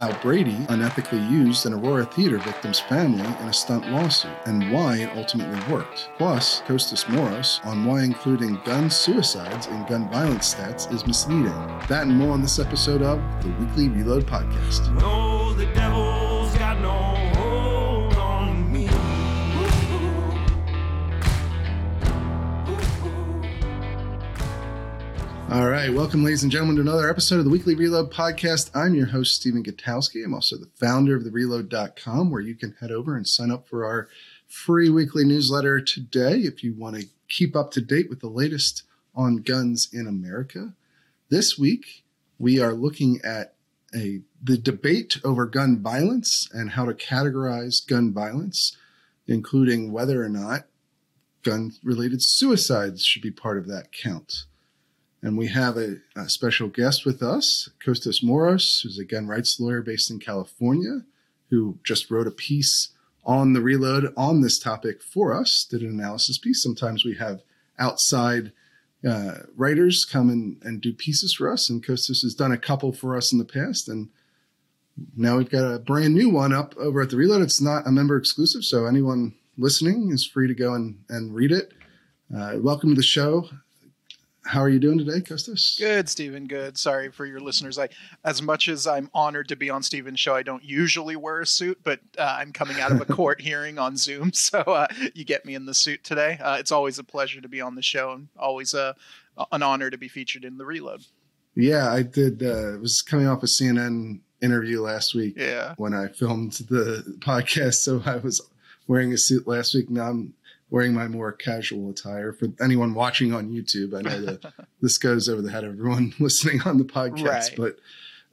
how Brady unethically used an Aurora Theater victim's family in a stunt lawsuit, and why it ultimately worked. Plus, Kostas Moros on why including gun suicides in gun violence stats is misleading. That and more on this episode of the Weekly Reload Podcast. The devil's got no All right, welcome, ladies and gentlemen, to another episode of the Weekly Reload Podcast. I'm your host, Stephen Gutowski. I'm also the founder of thereload.com, where you can head over and sign up for our free weekly newsletter today if you want to keep up to date with the latest on guns in America. This week, we are looking at a the debate over gun violence and how to categorize gun violence, including whether or not gun related suicides should be part of that count. And we have a, a, special guest with us, Kostas Moros, who's a gun rights lawyer based in California, who just wrote a piece on the reload on this topic for us, did an analysis piece. Sometimes we have outside uh, writers come and, and do pieces for us, and Kostas has done a couple for us in the past. And now we've got a brand new one up over at the reload. It's not a member exclusive, so anyone listening is free to go and, and read it. Uh, welcome to the show, how are you doing today, Kostas? Good, Stephen. Good. Sorry for your listeners. I, as much as I'm honored to be on Stephen's show, I don't usually wear a suit, but uh, I'm coming out of a court hearing on Zoom, so uh, you get me in the suit today. Uh, it's always a pleasure to be on the show, and always a an honor to be featured in the Reload. Yeah, I did. Uh, was coming off a CNN interview last week. Yeah. When I filmed the podcast, so I was wearing a suit last week. Now I'm wearing my more casual attire. For anyone watching on YouTube, I know that this goes over the head of everyone listening on the podcast, right. but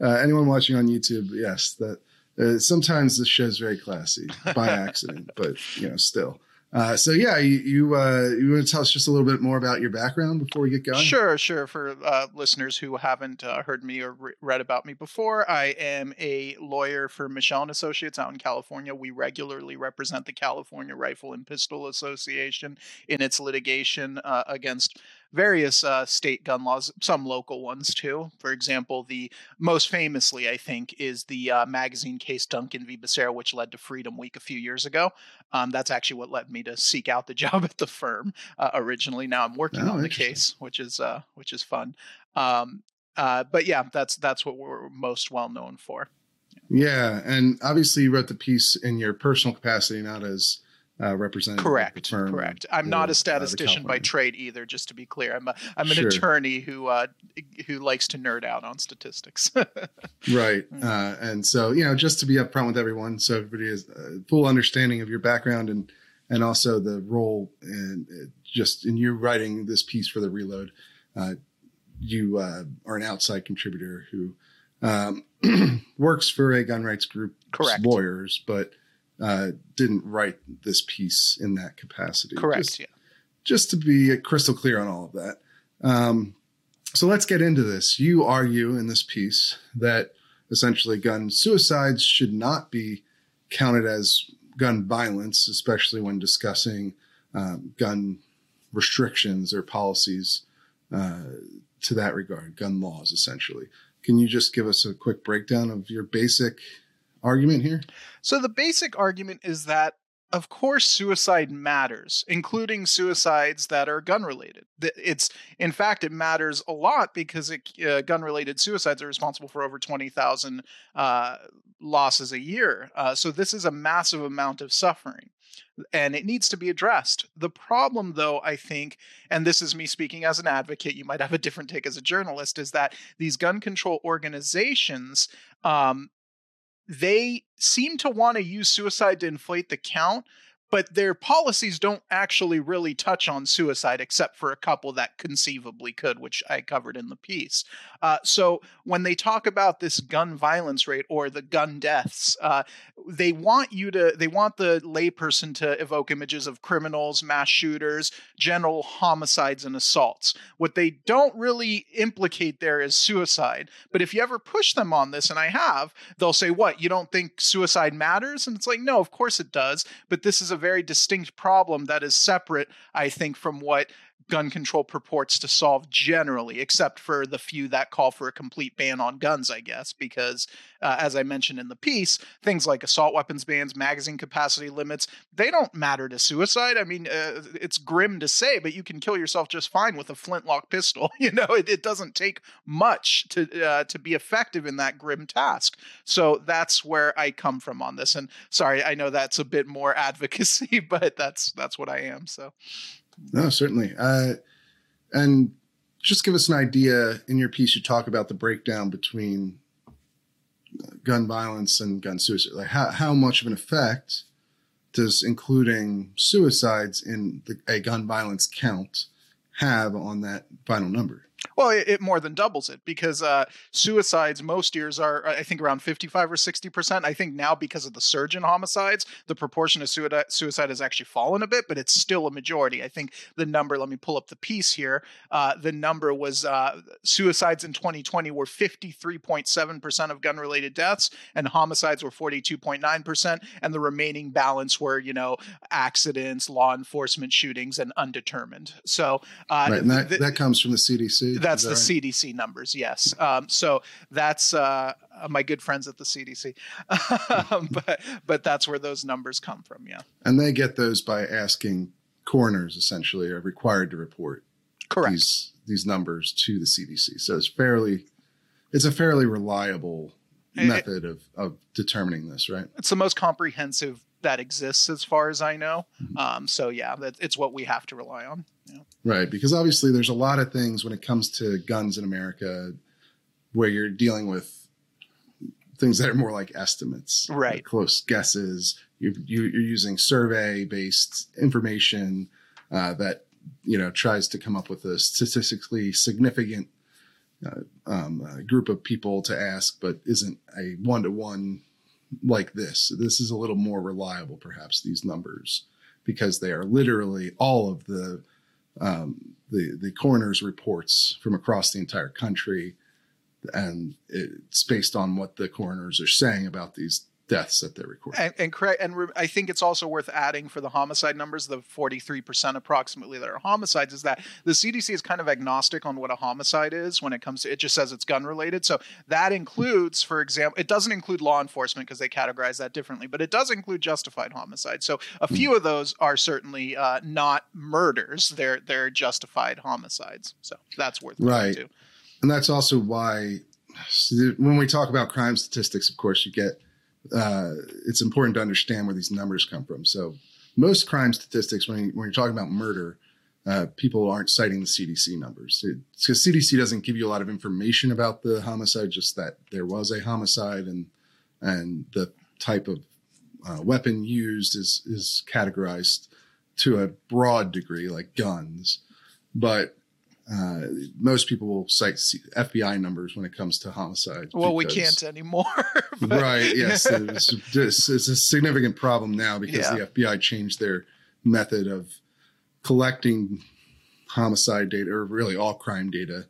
uh, anyone watching on YouTube, yes, that uh, sometimes the show's very classy by accident, but you know, still. Uh, so yeah, you you, uh, you want to tell us just a little bit more about your background before we get going? Sure, sure. For uh, listeners who haven't uh, heard me or re- read about me before, I am a lawyer for Michel and Associates out in California. We regularly represent the California Rifle and Pistol Association in its litigation uh, against various uh, state gun laws, some local ones too. For example, the most famously, I think, is the uh, magazine case Duncan v. Becerra, which led to Freedom Week a few years ago. Um, that's actually what led me to seek out the job at the firm uh, originally. Now I'm working oh, on the case, which is uh, which is fun. Um, uh, but yeah, that's that's what we're most well known for. Yeah, and obviously you wrote the piece in your personal capacity, not as uh, representative. Correct. Correct. I'm not a statistician uh, by trade either. Just to be clear, I'm a, I'm an sure. attorney who uh, who likes to nerd out on statistics. right. Uh, and so you know, just to be upfront with everyone, so everybody has a full understanding of your background and and also the role and uh, just in you writing this piece for the Reload. Uh, you are an outside contributor who um, works for a gun rights group, Correct. lawyers, but uh, didn't write this piece in that capacity. Correct. Just, yeah. Just to be crystal clear on all of that. Um, so let's get into this. You argue in this piece that essentially gun suicides should not be counted as gun violence, especially when discussing um, gun restrictions or policies uh, to that regard, gun laws, essentially. Can you just give us a quick breakdown of your basic argument here? So the basic argument is that of course suicide matters including suicides that are gun related it's in fact it matters a lot because uh, gun related suicides are responsible for over 20,000 uh, losses a year uh, so this is a massive amount of suffering and it needs to be addressed. The problem, though, I think, and this is me speaking as an advocate, you might have a different take as a journalist, is that these gun control organizations um, they seem to want to use suicide to inflate the count, but their policies don't actually really touch on suicide except for a couple that conceivably could, which I covered in the piece. Uh, so when they talk about this gun violence rate or the gun deaths, uh, they want you to, they want the layperson to evoke images of criminals, mass shooters, general homicides, and assaults. What they don't really implicate there is suicide. But if you ever push them on this, and I have, they'll say, What, you don't think suicide matters? And it's like, No, of course it does. But this is a very distinct problem that is separate, I think, from what gun control purports to solve generally, except for the few that call for a complete ban on guns, I guess, because uh, as I mentioned in the piece, things like assault weapons bans, magazine capacity limits, they don't matter to suicide. I mean, uh, it's grim to say, but you can kill yourself just fine with a flintlock pistol. You know, it, it doesn't take much to uh, to be effective in that grim task. So that's where I come from on this. And sorry, I know that's a bit more advocacy, but that's that's what I am. So. No, certainly. Uh, and just give us an idea in your piece. You talk about the breakdown between gun violence and gun suicide. Like how how much of an effect does including suicides in the, a gun violence count have on that final number? Well, it, it, more than doubles it because uh, suicides most years are, I think, around 55 or 60%. I think now, because of the surge in homicides, the proportion of suicide, suicide has actually fallen a bit, but it's still a majority. I think the number, let me pull up the piece here. Uh, the number was uh, suicides in 2020 were 53.7% of gun related deaths, and homicides were 42.9%. And the remaining balance were, you know, accidents, law enforcement shootings, and undetermined. So, uh, right, and that, th- that comes from the CDC. That's the? CDC numbers, yes. Um, so that's uh, my good friends at the CDC, um, but but that's where those numbers come from, yeah. And they get those by asking coroners, essentially, are required to report correct these these numbers to the CDC. So it's fairly, it's a fairly reliable method of of determining this, right? It's the most comprehensive that exists as far as I know. Mm-hmm. Um, so yeah, that, it's what we have to rely on. Yeah. Right, because obviously there's a lot of things when it comes to guns in America where you're dealing with things that are more like estimates, right? Like close guesses. You're, you're using survey-based information uh, that you know tries to come up with a statistically significant uh, um, uh, group of people to ask, but isn't a one-to-one like this. This is a little more reliable, perhaps, these numbers, because they are literally all of the um, the the coroner's reports from across the entire country, and it's based on what the coroners are saying about these deaths that they're recording. And, and correct, and re- I think it's also worth adding for the homicide numbers, the 43% approximately that are homicides, is that the CDC is kind of agnostic on what a homicide is when it comes to it. Just says it's gun related, so that includes, for example, it doesn't include law enforcement because they categorize that differently, but it does include justified homicide. So a few mm. of those are certainly uh, not murders; they're they're justified homicides. So that's worth right. Too. And that's also why when we talk about crime statistics, of course, you get uh, it's important to understand where these numbers come from. So most crime statistics, when, you, when you're talking about murder, uh, people aren't citing the CDC numbers It's because CDC doesn't give you a lot of information about the homicide, just that there was a homicide and and the type of uh, weapon used is is categorized to a broad degree, like guns. But uh, most people will cite FBI numbers when it comes to homicides. Well, because, we can't anymore. right. Yes. It's, it's, it's, a significant problem now because yeah. the FBI changed their method of collecting homicide data or really all crime data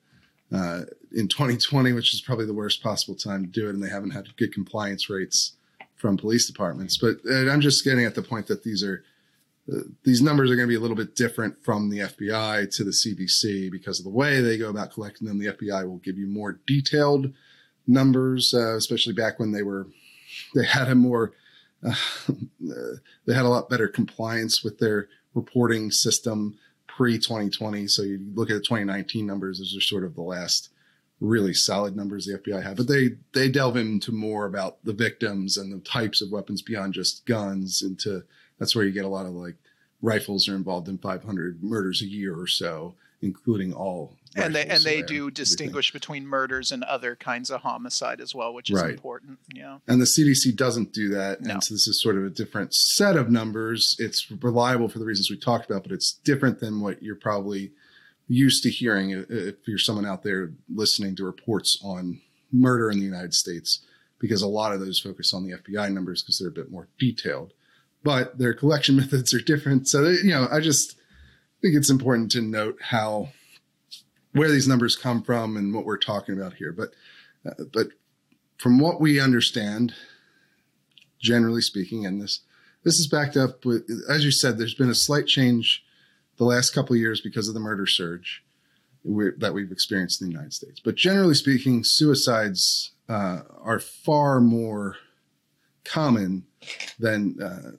uh, in 2020, which is probably the worst possible time to do it. And they haven't had good compliance rates from police departments. But uh, I'm just getting at the point that these are these numbers are going to be a little bit different from the FBI to the CDC because of the way they go about collecting them. The FBI will give you more detailed numbers, uh, especially back when they were they had a more uh, they had a lot better compliance with their reporting system pre 2020. So you look at the 2019 numbers; those are sort of the last really solid numbers the FBI have. But they they delve into more about the victims and the types of weapons beyond just guns into that's where you get a lot of like rifles are involved in 500 murders a year or so, including all. And they and they do distinguish everything. between murders and other kinds of homicide as well, which is right. important. Yeah. And the CDC doesn't do that, no. and so this is sort of a different set of numbers. It's reliable for the reasons we talked about, but it's different than what you're probably used to hearing if you're someone out there listening to reports on murder in the United States, because a lot of those focus on the FBI numbers because they're a bit more detailed but their collection methods are different. So, they, you know, I just think it's important to note how where these numbers come from and what we're talking about here. But, uh, but from what we understand, generally speaking, and this this is backed up with, as you said, there's been a slight change the last couple of years because of the murder surge that we've experienced in the United States. But generally speaking, suicides uh, are far more common than uh,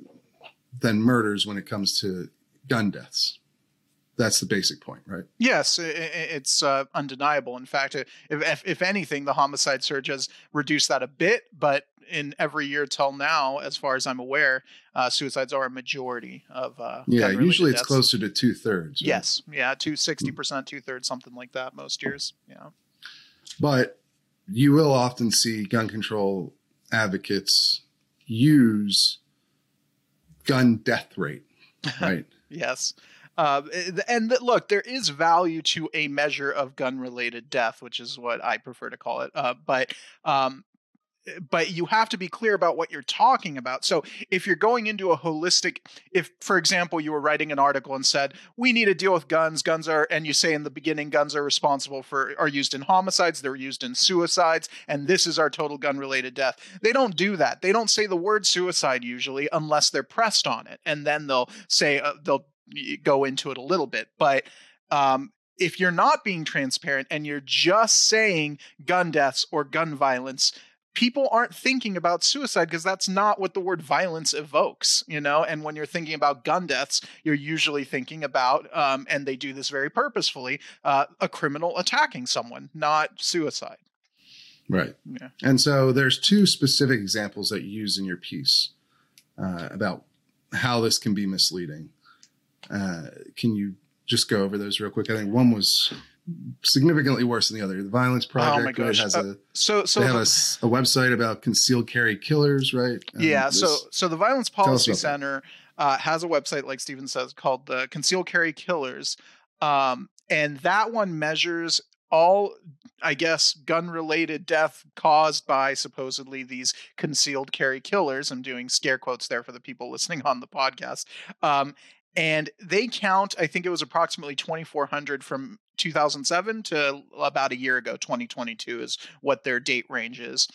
than murders when it comes to gun deaths. That's the basic point, right? Yes, it's uh, undeniable. In fact, if, if if anything, the homicide surge has reduced that a bit. But in every year till now, as far as I'm aware, uh, suicides are a majority of. Uh, Yeah, usually it's deaths. closer to two thirds. Yes, yeah, two sixty percent, two thirds, something like that. Most years, yeah. But you will often see gun control advocates use gun death rate, right? Yes. Uh, and th- look, there is value to a measure of gun-related death, which is what I prefer to call it. Uh, but um, but you have to be clear about what you're talking about. So if you're going into a holistic, if for example you were writing an article and said we need to deal with guns, guns are, and you say in the beginning guns are responsible for are used in homicides, they're used in suicides, and this is our total gun-related death. They don't do that. They don't say the word suicide usually unless they're pressed on it, and then they'll say uh, they'll go into it a little bit, but. Um, if you're not being transparent and you're just saying gun deaths or gun violence, people aren't thinking about suicide because that's not what the word violence evokes, you know. And when you're thinking about gun deaths, you're usually thinking about, um, and they do this very purposefully, uh, a criminal attacking someone, not suicide. Right. Yeah. And so there's two specific examples that you use in your piece uh, about how this can be misleading. Uh, can you just go over those real quick? I think one was significantly worse than the other. The Violence Project Oh my gosh. has Uh, a So, so they have a, a website about concealed carry killers, right? Um, yeah this- so so the violence policy center uh, has a website like steven says called the concealed carry killers um, and that one measures all i guess gun related death caused by supposedly these concealed carry killers i'm doing scare quotes there for the people listening on the podcast um, and they count i think it was approximately 2400 from 2007 to about a year ago 2022 is what their date range is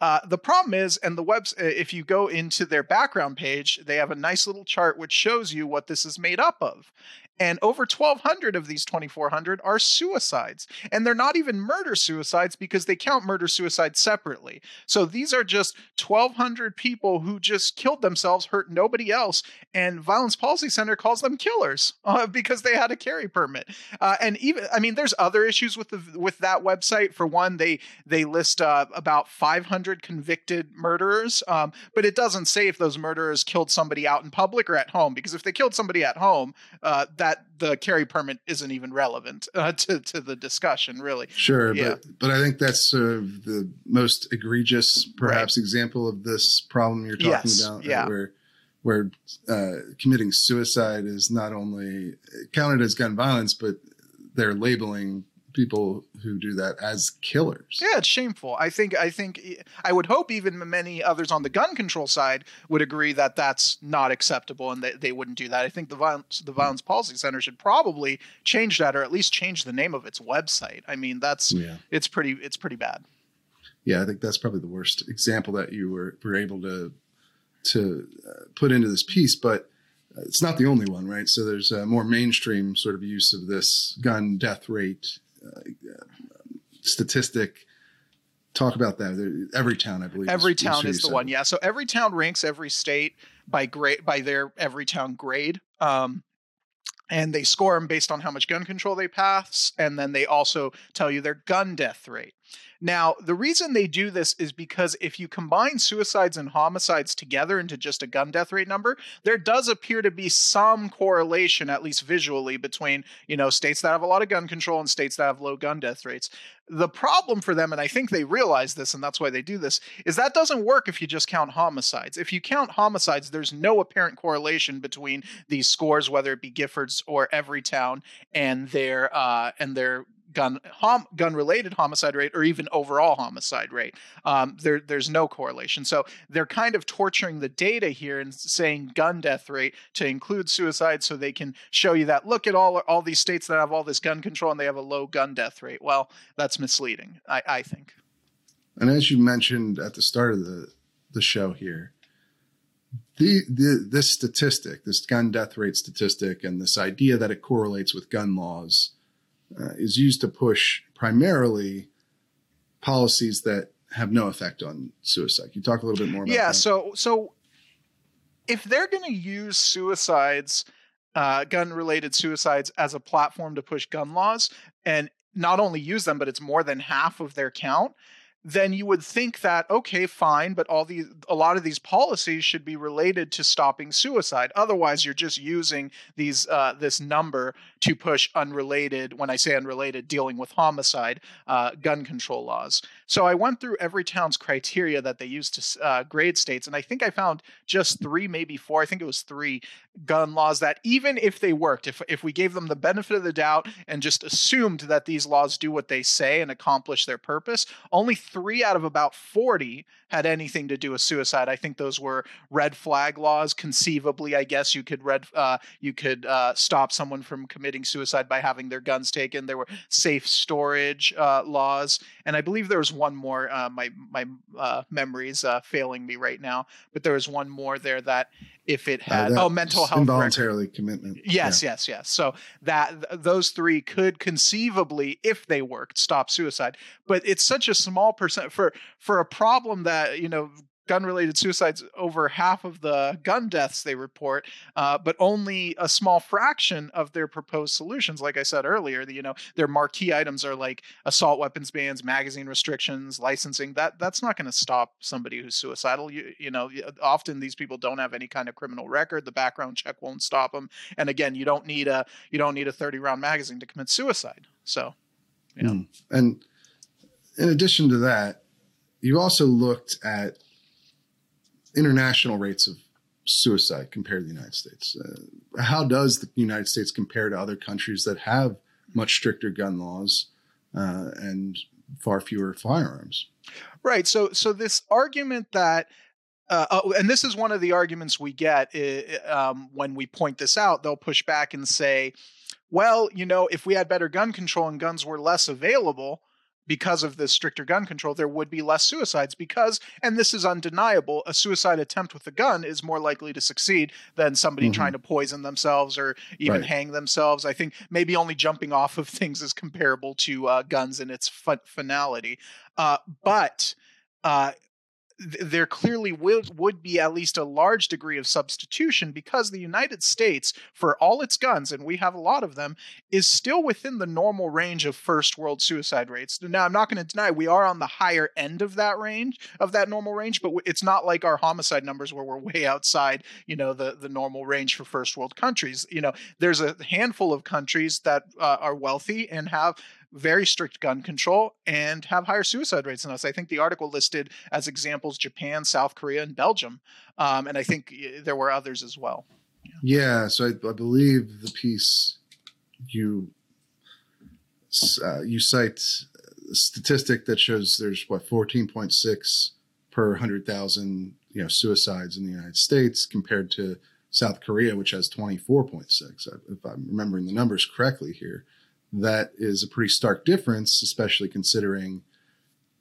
uh, the problem is, and the webs, if you go into their background page, they have a nice little chart which shows you what this is made up of. And over 1,200 of these 2,400 are suicides. And they're not even murder suicides because they count murder suicides separately. So these are just 1,200 people who just killed themselves, hurt nobody else. And Violence Policy Center calls them killers uh, because they had a carry permit. Uh, and even, I mean, there's other issues with the with that website. For one, they they list uh, about 500 convicted murderers, um, but it doesn't say if those murderers killed somebody out in public or at home. Because if they killed somebody at home, uh, that the carry permit isn't even relevant uh, to to the discussion, really. Sure, Yeah. but but I think that's sort of the most egregious, perhaps, example of this problem you're talking Yes, about. yeah. Where where uh, committing suicide is not only counted as gun violence, but they're labeling people who do that as killers. Yeah, it's shameful. I think I think I would hope even many others on the gun control side would agree that that's not acceptable and that they wouldn't do that. I think the violence the Violence Policy Center should probably change that or at least change the name of its website. I mean, that's Yeah. it's pretty it's pretty bad. yeah, I think that's probably the worst example that you were, were able to to uh, put into this piece, but uh, it's not the only one, right? So there's a more mainstream sort of use of this gun death rate uh, statistic. Talk about that. Everytown, I believe. Every is- town is, the one. Yeah. So Everytown ranks every state by grade by their Everytown grade. Um, and they score them based on how much gun control they pass, and then they also tell you their gun death rate. Now, the reason they do this is because if you combine suicides and homicides together into just a gun death rate number, there does appear to be some correlation, at least visually, between you know states that have a lot of gun control and states that have low gun death rates. The problem for them, and I think they realize this, and that's why they do this, is that doesn't work if you just count homicides. If you count homicides, there's no apparent correlation between these scores, whether it be Giffords or Everytown, and their uh, and their gun hom- gun related homicide rate or even overall homicide rate. Um, there there's no correlation. So they're kind of torturing the data here and saying gun death rate to include suicide, so they can show you that look at all all these states that have all this gun control and they have a low gun death rate. Well, that's misleading. I, I think. And as you mentioned at the start of the the show here, the, the this statistic, this gun death rate statistic, and this idea that it correlates with gun laws uh, is used to push primarily policies that have no effect on suicide. Can you talk a little bit more about yeah that? so so if they're going to use suicides uh, gun related suicides as a platform to push gun laws and not only use them but it's more than half of their count then you would think that okay fine but all these a lot of these policies should be related to stopping suicide. Otherwise you're just using these uh, this number to push unrelated when i say unrelated dealing with homicide uh, gun control laws so i went through Everytown's criteria that they use to uh, grade states and i think i found just three maybe four i think it was three gun laws that even if they worked if, if we gave them the benefit of the doubt and just assumed that these laws do what they say and accomplish their purpose only three out of about 40 had anything to do with suicide. I think those were red flag laws. Conceivably i guess you could red uh, you could uh, stop someone from committing suicide by having their guns taken. There were safe storage uh, laws. And i believe there was one more uh, my my uh, memories uh, failing me right now but there was one more there that if it Uh, had that oh mental health record. involuntarily commitment. Yes, yes, yes. So that th- those three could conceivably, if they worked, stop suicide. But it's such a small percent for for a problem that you know gun related suicides over half of the gun deaths they report uh, but only a small fraction of their proposed solutions. Like i said earlier the, you know their marquee items are like assault weapons bans magazine restrictions licensing. That that's not going to stop somebody who's suicidal. You, you know often these people don't have any kind of criminal record. The background check won't stop them and again you don't need a you don't need a 30 round magazine to commit suicide. So Yeah. Mm. And in addition to that, you also looked at international rates of suicide compared to the United States. Uh, how does the United States compare to other countries that have much stricter gun laws uh, and far fewer firearms? Right. So so this argument that uh, oh, and this is one of the arguments we get um, when we point this out. They'll push back and say, "Well, you know, if we had better gun control and guns were less available because of this stricter gun control, there would be less suicides. Because, and this is undeniable, a suicide attempt with a gun is more likely to succeed than somebody Mhm. trying to poison themselves or even Right. hang themselves. I think maybe only jumping off of things is comparable to uh, guns in its fin- finality. Uh, but uh, there clearly would, would be at least a large degree of substitution because the United States, for all its guns, and we have a lot of them, is still within the normal range of first world suicide rates. Now, I'm not going to deny we are on the higher end of that range, of that normal range, but it's not like our homicide numbers where we're way outside, you know, the, the normal range for first world countries. You know, there's a handful of countries that uh, are wealthy and have very strict gun control and have higher suicide rates than us. I think the article listed as examples Japan, South Korea, and Belgium. Um, and I think there were others as well. Yeah, so I, I believe the piece you uh, you cite a statistic that shows there's what 14.6 per 100,000 you know suicides in the United States compared to South Korea, which has 24.6. If I'm remembering the numbers correctly here, that is a pretty stark difference, especially considering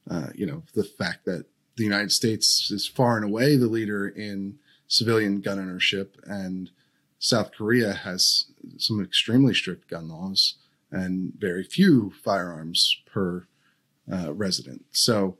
uh, you know the fact that the United States is far and away the leader in civilian gun ownership and South Korea has some extremely strict gun laws and very few firearms per uh, resident. So,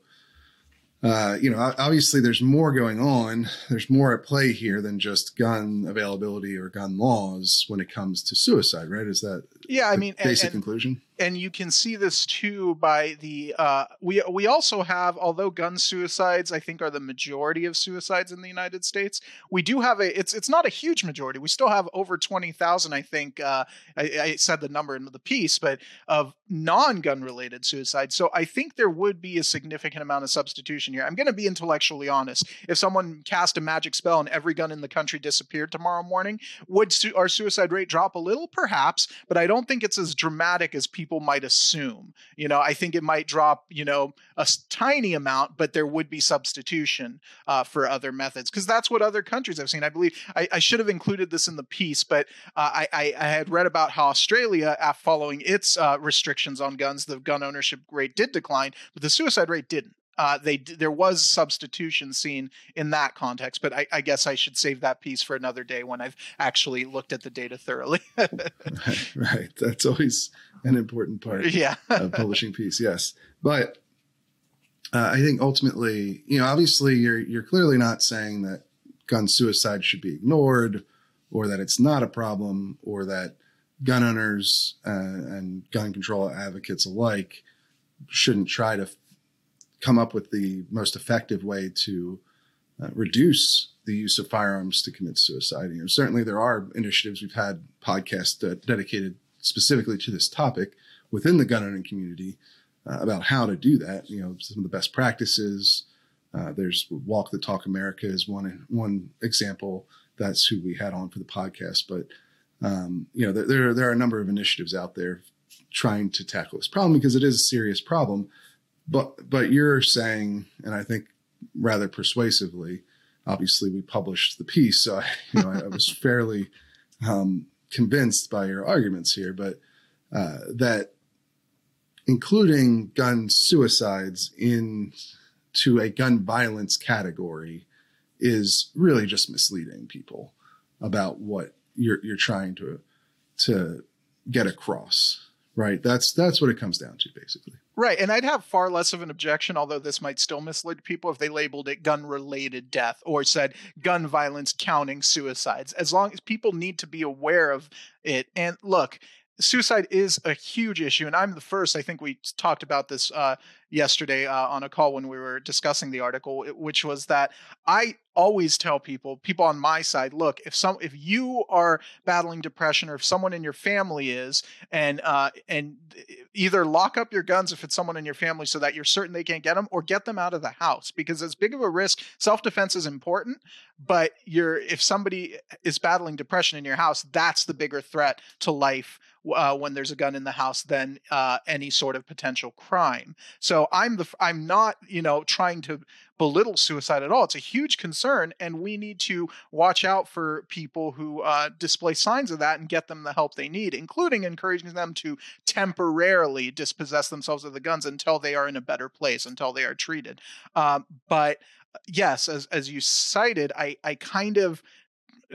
uh, you know, obviously there's more going on. There's more at play here than just gun availability or gun laws when it comes to suicide, right? Is that Yeah, I mean, and, basic and, conclusion? and you can see this too by the uh, we we also have although gun suicides I think are the majority of suicides in the United States. We do have a it's it's not a huge majority. We still have over twenty thousand. I think uh, I, I said the number in the piece, but of non-gun related suicides. So I think there would be a significant amount of substitution here. I'm going to be intellectually honest. If someone cast a magic spell and every gun in the country disappeared tomorrow morning, would su- our suicide rate drop a little? Perhaps, but I don't think it's as dramatic as people might assume. You know, I think it might drop, you know, a tiny amount, but there would be substitution uh, for other methods because that's what other countries I've seen. I believe I, I should have included this in the piece, but uh, I, I, I had read about how Australia, following its uh, restrictions on guns, the gun ownership rate did decline, but the suicide rate didn't. Uh, they there was substitution seen in that context, but I, I guess I should save that piece for another day when I've actually looked at the data thoroughly. right, right. That's always an important part yeah. of publishing piece. Yes, but uh, I think ultimately, you know, obviously, you're you're clearly not saying that gun suicide should be ignored, or that it's not a problem, or that gun owners uh, and gun control advocates alike shouldn't try to come up with the most effective way to uh, reduce the use of firearms to commit suicide. You know, certainly there are initiatives. We've had podcasts dedicated specifically to this topic within the gun owning community uh, about how to do that. You know, some of the best practices. Uh, there's Walk the Talk America is one one example. That's who we had on for the podcast. But um, you know, there there are a number of initiatives out there trying to tackle this problem because it is a serious problem. But but you're saying, and I think rather persuasively, obviously we published the piece, so I, you know I, I was fairly um, convinced by your arguments here, but uh, that including gun suicides in to a gun violence category is really just misleading people about what you're you're trying to to get across right that's that's what it comes down to basically Right. And I'd have far less of an objection, although this might still mislead people, if they labeled it gun related death or said gun violence counting suicides. As long as people need to be aware of it. And look, suicide is a huge issue. And I'm the first, I think we talked about this uh, yesterday uh, on a call when we were discussing the article, which was that I always tell people, people on my side, look, if some, if you are battling depression or if someone in your family is, and uh, and either lock up your guns if it's someone in your family so that you're certain they can't get them, or get them out of the house because as big of a risk, self defense is important, but you're if somebody is battling depression in your house, that's the bigger threat to life uh, when there's a gun in the house than uh, any sort of potential crime. So I'm the I'm not you know trying to belittle suicide at all. It's a huge concern, and we need to watch out for people who uh, display signs of that and get them the help they need, including encouraging them to temporarily dispossess themselves of the guns until they are in a better place, until they are treated. Um, but yes, as as you cited, I I kind of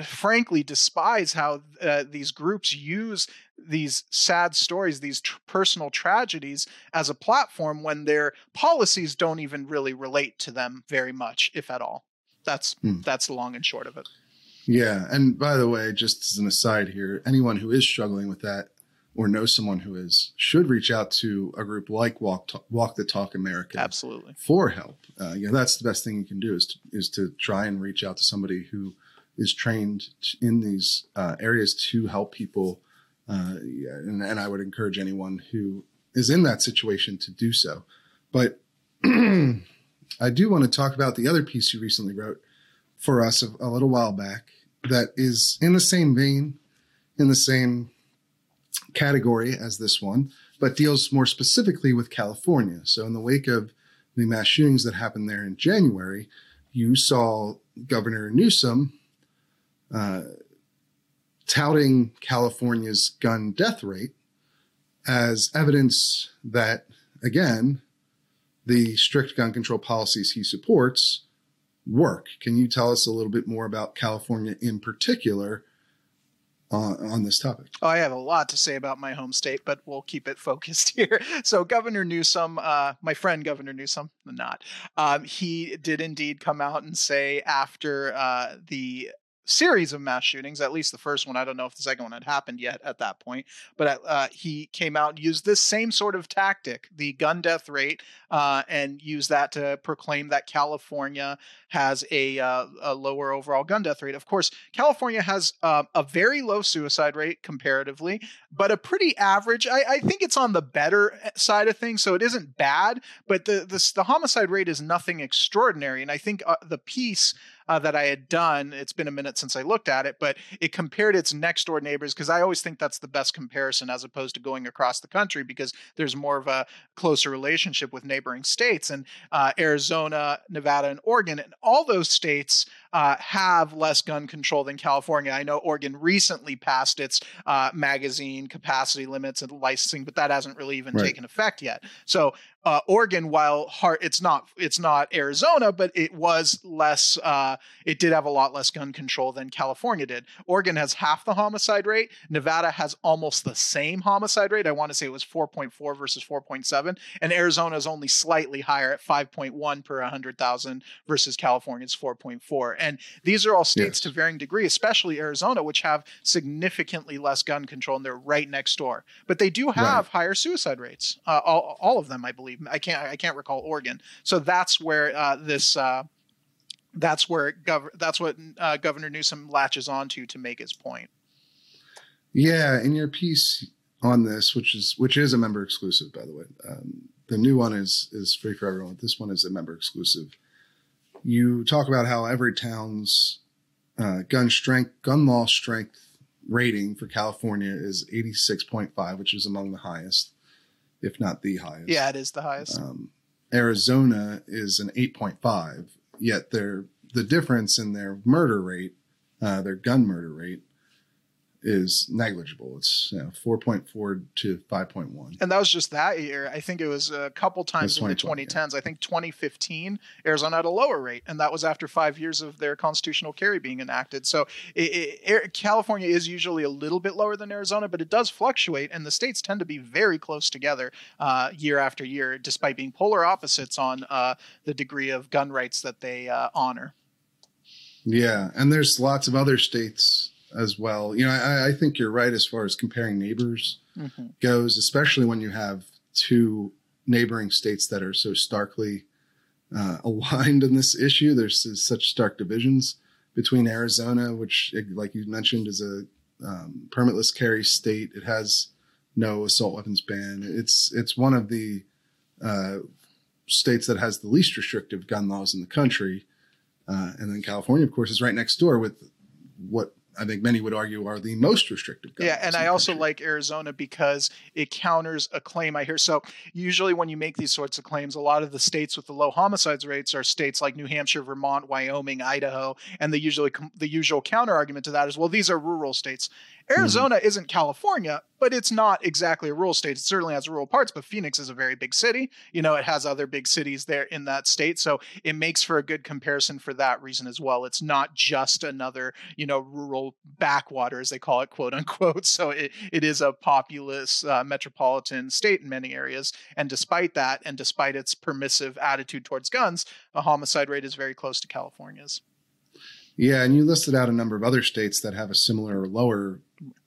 frankly despise how uh, these groups use these sad stories, these tr- personal tragedies as a platform when their policies don't even really relate to them very much, if at all. That's Hmm. that's the long and short of it. Yeah, and by the way, just as an aside here, anyone who is struggling with that or knows someone who is should reach out to a group like Walk Ta- Walk the Talk America Absolutely. for help. Uh, you know, that's the best thing you can do is to, is to try and reach out to somebody who is trained in these uh, areas to help people. Uh, and, and I would encourage anyone who is in that situation to do so. But I do want to talk about the other piece you recently wrote for us a, a little while back that is in the same vein, in the same category as this one, but deals more specifically with California. So, in the wake of the mass shootings that happened there in January, you saw Governor Newsom uh, touting California's gun death rate as evidence that, again, the strict gun control policies he supports work. Can you tell us a little bit more about California in particular on, this topic? Oh, I have a lot to say about my home state, but we'll keep it focused here. So, Governor Newsom, uh, my friend Governor Newsom, not, um, he did indeed come out and say after uh, the series of mass shootings, at least the first one, I don't know if the second one had happened yet at that point, but uh, he came out and used this same sort of tactic, the gun death rate, uh, and used that to proclaim that California has a, uh, a lower overall gun death rate. Of course, California has uh, a very low suicide rate comparatively, but a pretty average. I, I, think it's on the better eh, side of things, so it isn't bad. But the the, the homicide rate is nothing extraordinary, and I think uh, the piece uh, that I had done. It's been a minute since I looked at it, but it compared its next door neighbors because I always think that's the best comparison as opposed to going across the country because there's more of a closer relationship with neighboring states. And uh, Arizona, Nevada, and Oregon, and all those states uh, have less gun control than California. I know Oregon recently passed its uh, magazine capacity limits and licensing, but that hasn't really even Right. taken effect yet. So uh, Oregon, while hard, it's not it's not Arizona, but it was less. Uh, it did have a lot less gun control than California did. Oregon has half the homicide rate. Nevada has almost the same homicide rate. I want to say it was 4.4 versus 4.7, and Arizona is only slightly higher at 5.1 per 100,000 versus California's 4.4. And these are all states Yes. to varying degree, especially Arizona, which have significantly less gun control, and they're right next door. But they do have higher suicide rates. Uh, all, all of them, I believe. I can't I can't recall Oregon. So that's where uh, this. Uh, that's where gov- that's what uh, Governor Newsom latches onto to make his point. Yeah, in your piece on this, which is which is a member exclusive, by the way, um, the new one is is free for everyone. This one is a member exclusive. You talk about how Everytown's uh, gun strength, gun law strength rating for California is eighty six point five, which is among the highest, if not the highest. Yeah, it is the highest. Um, Arizona is an 8.5, yet their the difference in their murder rate, uh, their gun murder rate, is negligible. It's you know, 4.4 to 5.1. and that was just that year. I think it was a couple times in the 2020, 2010s. I think 2015, Arizona had a lower rate, and that was after five years of their constitutional carry being enacted. So it, it, California is usually a little bit lower than Arizona, but it does fluctuate, and the states tend to be very close together uh, year after year, despite being polar opposites on uh, the degree of gun rights that they uh, honor. Yeah, and there's lots of other states as well. You know, I, I think you're right as far as comparing neighbors goes, especially when you have two neighboring states that are so starkly uh, aligned in this issue. There's, there's such stark divisions between Arizona, which, like you mentioned, is a um, permitless carry state. It has no assault weapons ban. It's it's one of the uh, states that has the least restrictive gun laws in the country. Uh, and then California, of course, is right next door with what I think many would argue are the most restrictive Yeah, and I also country. like Arizona because it counters a claim I hear. So usually when you make these sorts of claims, a lot of the states with the low homicides rates are states like New Hampshire, Vermont, Wyoming, Idaho, and the usually the usual counter argument to that is, well, these are rural states. Arizona isn't California, but it's not exactly a rural state. It certainly has rural parts, but Phoenix is a very big city. You know, it has other big cities there in that state. So it makes for a good comparison for that reason as well. It's not just another, you know, rural backwater, as they call it, quote unquote. So it, it is a populous uh, metropolitan state in many areas. And despite that, and despite its permissive attitude towards guns, the homicide rate is very close to California's. Yeah, and you listed out a number of other states that have a similar or lower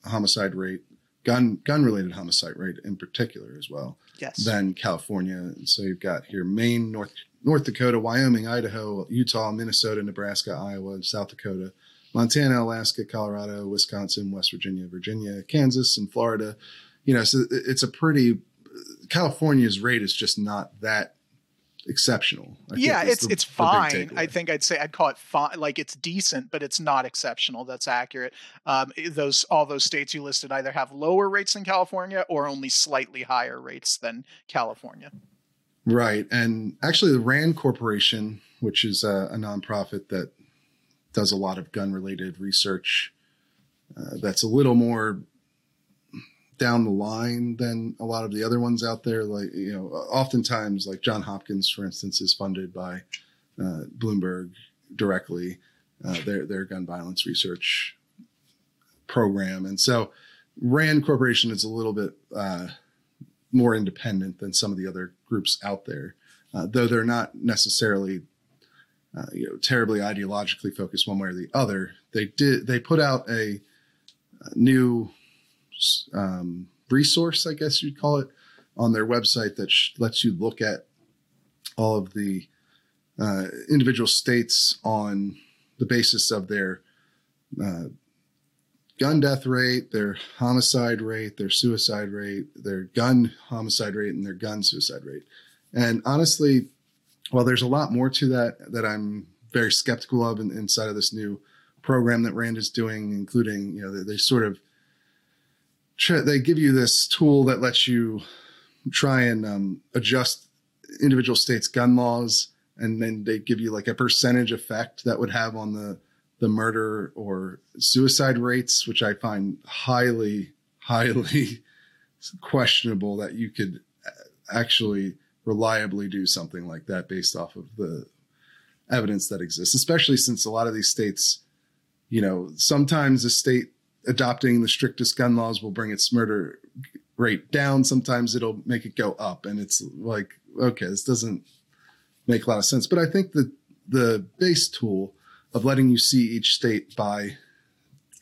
homicide rate, gun gun related homicide rate in particular as well Yes. than California. And so you've got here Maine, North North Dakota, Wyoming, Idaho, Utah, Minnesota, Nebraska, Iowa, South Dakota, Montana, Alaska, Colorado, Wisconsin, West Virginia, Virginia, Kansas, and Florida. You know, so it's a pretty California's rate is just not that exceptional. I yeah, it's the- it's fine. I think I'd say I'd call it fine. Like it's decent, but it's not exceptional. That's accurate. Um, those all those states you listed either have lower rates than California or only slightly higher rates than California. Right. And actually, the RAND Corporation, which is a, a nonprofit that does a lot of gun related research, uh, that's a little more down the line than a lot of the other ones out there. Like, you know, oftentimes, like John Hopkins, for instance, is funded by uh, Bloomberg directly, uh, their, their gun violence research program. And so RAND Corporation is a little bit uh, more independent than some of the other groups out there, uh, though they're not necessarily uh, you know terribly ideologically focused one way or the other. They did they put out a, a new um, resource, I guess you'd call it, on their website that sh- lets you look at all of the uh, individual states on the basis of their uh, gun death rate, their homicide rate, their suicide rate, their gun homicide rate, and their gun suicide rate. And honestly, while there's a lot more to that that I'm very skeptical of in, inside of this new program that Rand is doing, including you know they, they sort of they give you this tool that lets you try and um, adjust individual states' gun laws, and then they give you like a percentage effect that would have on the the murder or suicide rates, which I find highly, highly questionable that you could actually reliably do something like that based off of the evidence that exists, especially since a lot of these states, you know, sometimes a state adopting the strictest gun laws will bring its murder rate down. Sometimes it'll make it go up. And it's like, okay, this doesn't make a lot of sense. But I think that the base tool of letting you see each state by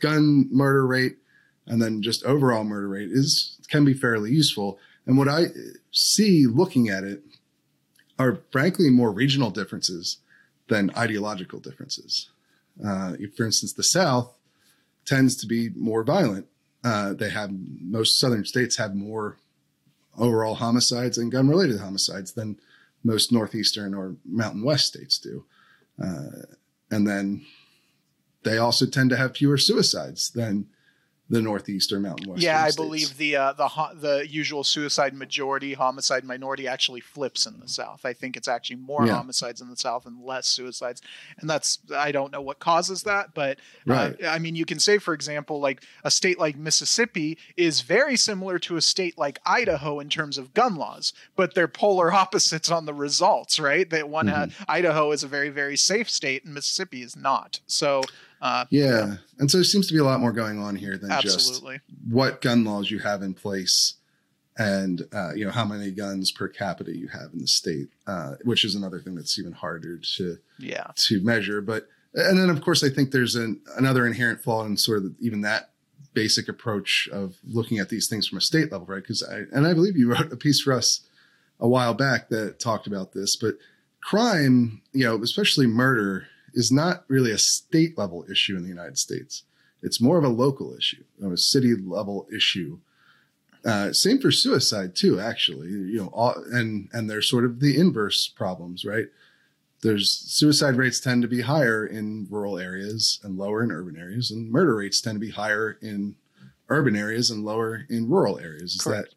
gun murder rate and then just overall murder rate is can be fairly useful. And what I see looking at it are frankly more regional differences than ideological differences. Uh, for instance, the South tends to be more violent. Uh, they have most southern states have more overall homicides and gun related homicides than most northeastern or mountain west states do. Uh, and then they also tend to have fewer suicides than the northeast or mountain west. Yeah, I states. believe the uh, the the usual suicide majority, homicide minority actually flips in the South. I think it's actually more Yeah. homicides in the South and less suicides, and that's I don't know what causes that, but Right. uh, I mean you can say for example like a state like Mississippi is very similar to a state like Idaho in terms of gun laws, but they're polar opposites on the results, right? That one uh, Mm-hmm. Idaho is a very very safe state and Mississippi is not. So uh, Yeah. And so there seems to be a lot more going on here than just what gun laws you have in place and uh, you know how many guns per capita you have in the state, uh, which is another thing that's even harder to Yeah. to measure. But and then of course I think there's an, another inherent flaw in sort of even that basic approach of looking at these things from a state level, right? Because I and I believe you wrote a piece for us a while back that talked about this, but crime, you know, especially murder, is not really a state level issue in the United States. It's more of a local issue, a city level issue. Uh, same for suicide too, actually. You know, all, and and there's sort of the inverse problems, right? There's suicide rates tend to be higher in rural areas and lower in urban areas, and murder rates tend to be higher in urban areas and lower in rural areas. Is Correct. that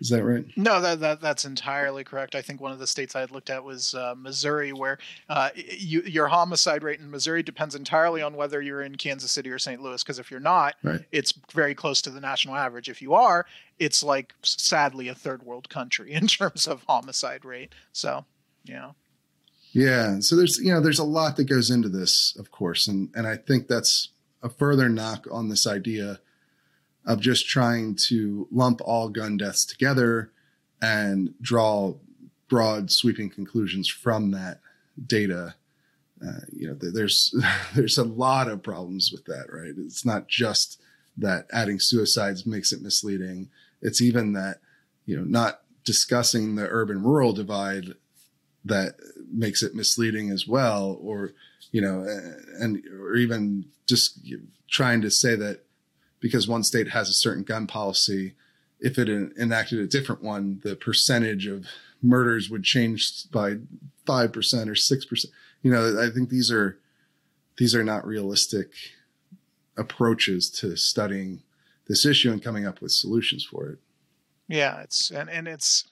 is that right? No, that, that that's entirely correct. I think one of the states I had looked at was uh, Missouri, where uh, you, your homicide rate in Missouri depends entirely on whether you're in Kansas City or St. Louis. Because if you're not, Right. it's very close to the national average. If you are, it's like sadly a third world country in terms of homicide rate. So, yeah, Yeah. So there's you know there's a lot that goes into this, of course, and and I think that's a further knock on this idea of just trying to lump all gun deaths together and draw broad sweeping conclusions from that data. Uh, you know, th- there's there's a lot of problems with that, right? It's not just that adding suicides makes it misleading. It's even that you know not discussing the urban rural divide that makes it misleading as well or you know and or even just trying to say that because one state has a certain gun policy. If it enacted a different one the percentage of murders would change by 5% or 6% you know i think these are these are not realistic approaches to studying this issue and coming up with solutions for it. Yeah, it's and and it's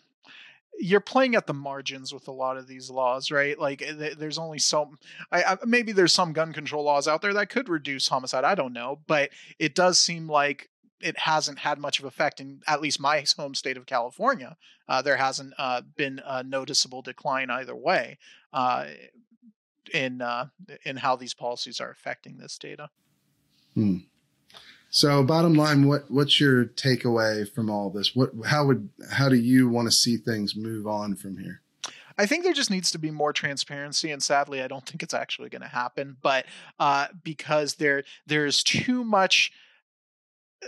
you're playing at the margins with a lot of these laws, right? Like eh, there's only some. I, I maybe there's some gun control laws out there that could reduce homicide. I don't know, but it does seem like it hasn't had much of effect in at least my home state of California. Uh, there hasn't uh, been a noticeable decline either way uh, in uh, in how these policies are affecting this data. So, bottom line, what what's your takeaway from all this? What how would how do you want to see things move on from here? I think there just needs to be more transparency, and sadly, I don't think it's actually going to happen. But uh, because there there's too much.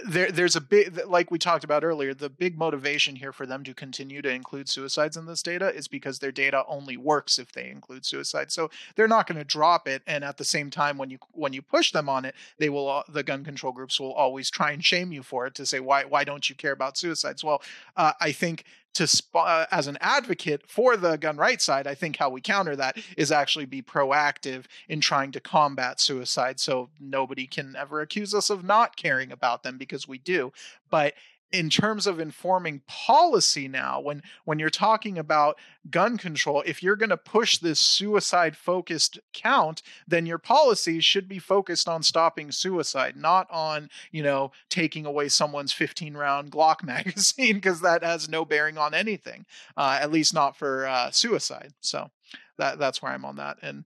There, there's a big, like we talked about earlier, the big motivation here for them to continue to include suicides in this data is because their data only works if they include suicide. So they're not going to drop it. And at the same time, when you when you push them on it, they will the gun control groups will always try and shame you for it to say why why don't you care about suicides? Well, uh, I think to sp- uh, as an advocate for the gun rights side, I think how we counter that is actually be proactive in trying to combat suicide, so nobody can ever accuse us of not caring about them because we do. But in terms of informing policy now when when you're talking about gun control if you're going to push this suicide focused count then your policies should be focused on stopping suicide not on you know taking away someone's 15 round glock magazine because that has no bearing on anything uh, at least not for uh, suicide. So that that's where i'm on that. And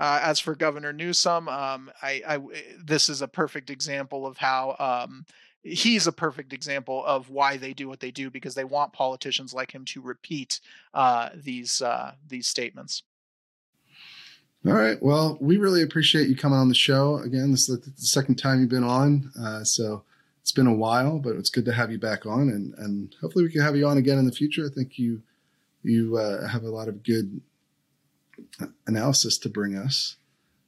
uh, as for Governor Newsom, um, I, I, this is a perfect example of how um, he's a perfect example of why they do what they do because they want politicians like him to repeat uh, these uh, these statements. All right. Well, we really appreciate you coming on the show again. This is the second time you've been on, uh, so it's been a while, but it's good to have you back on, and and hopefully we can have you on again in the future. I think you you uh, have a lot of good analysis to bring us.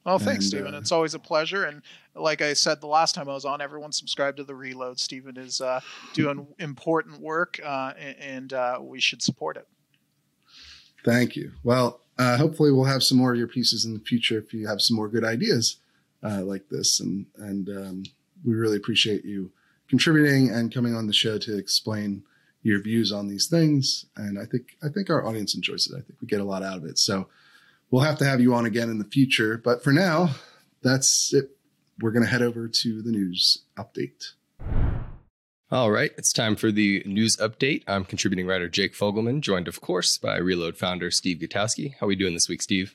Well, thanks, and, Stephen. Uh, it's always a pleasure. And like I said the last time I was on, everyone subscribe to the Reload. Stephen is uh, doing important work, uh, and uh, we should support it. Thank you. Well, uh, hopefully we'll have some more of your pieces in the future if you have some more good ideas uh, like this. And and um, we really appreciate you contributing and coming on the show to explain your views on these things. And I think I think our audience enjoys it. I think we get a lot out of it. So we'll have to have you on again in the future. But for now, that's it. We're going to head over to the news update. All right, it's time for the news update. I'm contributing writer Jake Fogelman, joined, of course, by Reload founder Steve Gutowski. How are we doing this week, Steve?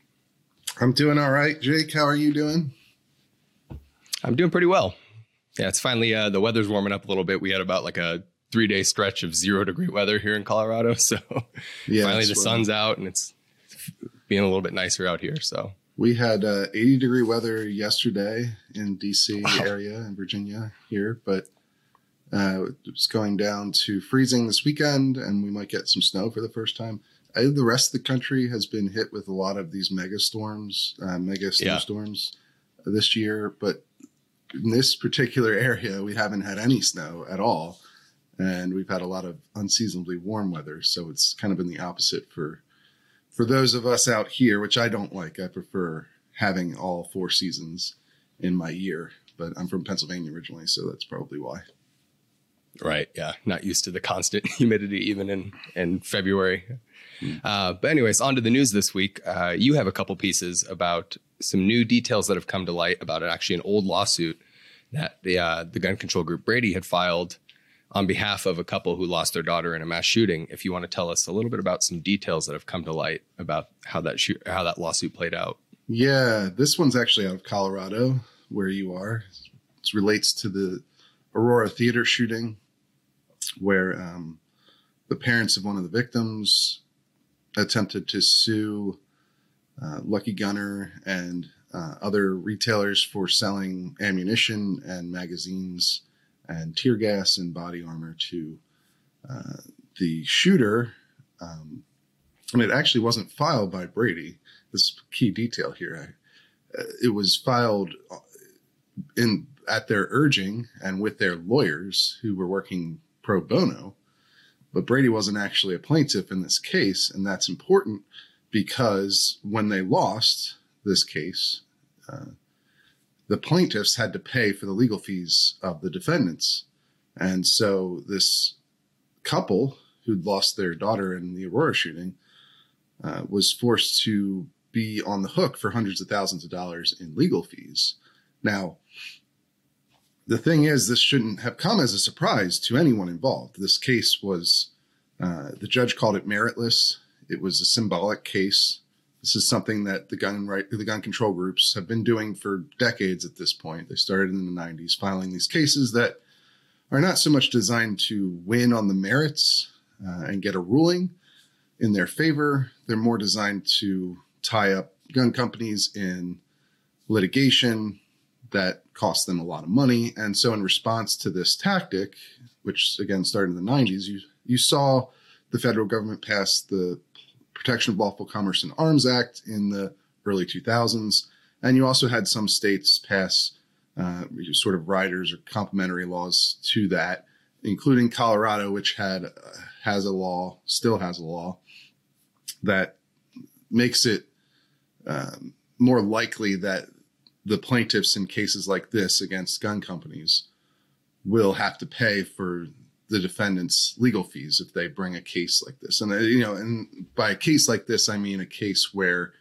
I'm doing all right. Jake, how are you doing? I'm doing pretty well. Yeah, it's finally uh, the weather's warming up a little bit. We had about like a three day stretch of zero degree weather here in Colorado, so yeah, finally the sun's out and it's being a little bit nicer out here. So we had uh, 80 degree weather yesterday in DC wow. area in Virginia here, but uh, it's going down to freezing this weekend, and we might get some snow for the first time. I, the rest of the country has been hit with a lot of these mega storms, uh, mega snowstorms yeah. this year, but in this particular area, we haven't had any snow at all, and we've had a lot of unseasonably warm weather. So it's kind of been the opposite for for those of us out here, which I don't like, I prefer having all four seasons in my year. But I'm from Pennsylvania originally, so that's probably why. Right. Yeah. Not used to the constant humidity even in in February. Mm. Uh, but anyways, on to the news this week. Uh, you have a couple pieces about some new details that have come to light about actually an old lawsuit that the uh, the gun control group Brady had filed on behalf of a couple who lost their daughter in a mass shooting. If you want to tell us a little bit about some details that have come to light about how that how that lawsuit played out. Yeah, this one's actually out of Colorado, where you are. It relates to the Aurora Theater shooting, where um, the parents of one of the victims attempted to sue uh, Lucky Gunner and uh, other retailers for selling ammunition and magazines and tear gas and body armor to uh, the shooter. Um, and it actually wasn't filed by Brady. This key detail here. I, uh, it was filed uh, in at their urging and with their lawyers who were working pro bono. But Brady wasn't actually a plaintiff in this case, and that's important because when they lost this case, uh, the plaintiffs had to pay for the legal fees of the defendants. And so this couple who'd lost their daughter in the Aurora shooting uh, was forced to be on the hook for hundreds of thousands of dollars in legal fees. Now, the thing is, this shouldn't have come as a surprise to anyone involved. This case was, uh, the judge called it meritless. It was a symbolic case. This is something that the gun right the gun control groups have been doing for decades at this point. They started in the 90s filing these cases that are not so much designed to win on the merits uh, and get a ruling in their favor. They're more designed to tie up gun companies in litigation that costs them a lot of money. And so, in response to this tactic, which again started in the 90s, you, you saw the federal government pass the Protection of Lawful Commerce and Arms Act in the early 2000s. And you also had some states pass uh, sort of riders or complementary laws to that, including Colorado, which had uh, has a law, still has a law that makes it um, more likely that the plaintiffs in cases like this against gun companies will have to pay for the defendant's legal fees if they bring a case like this. And uh, you know, and by a case like this, I mean a case where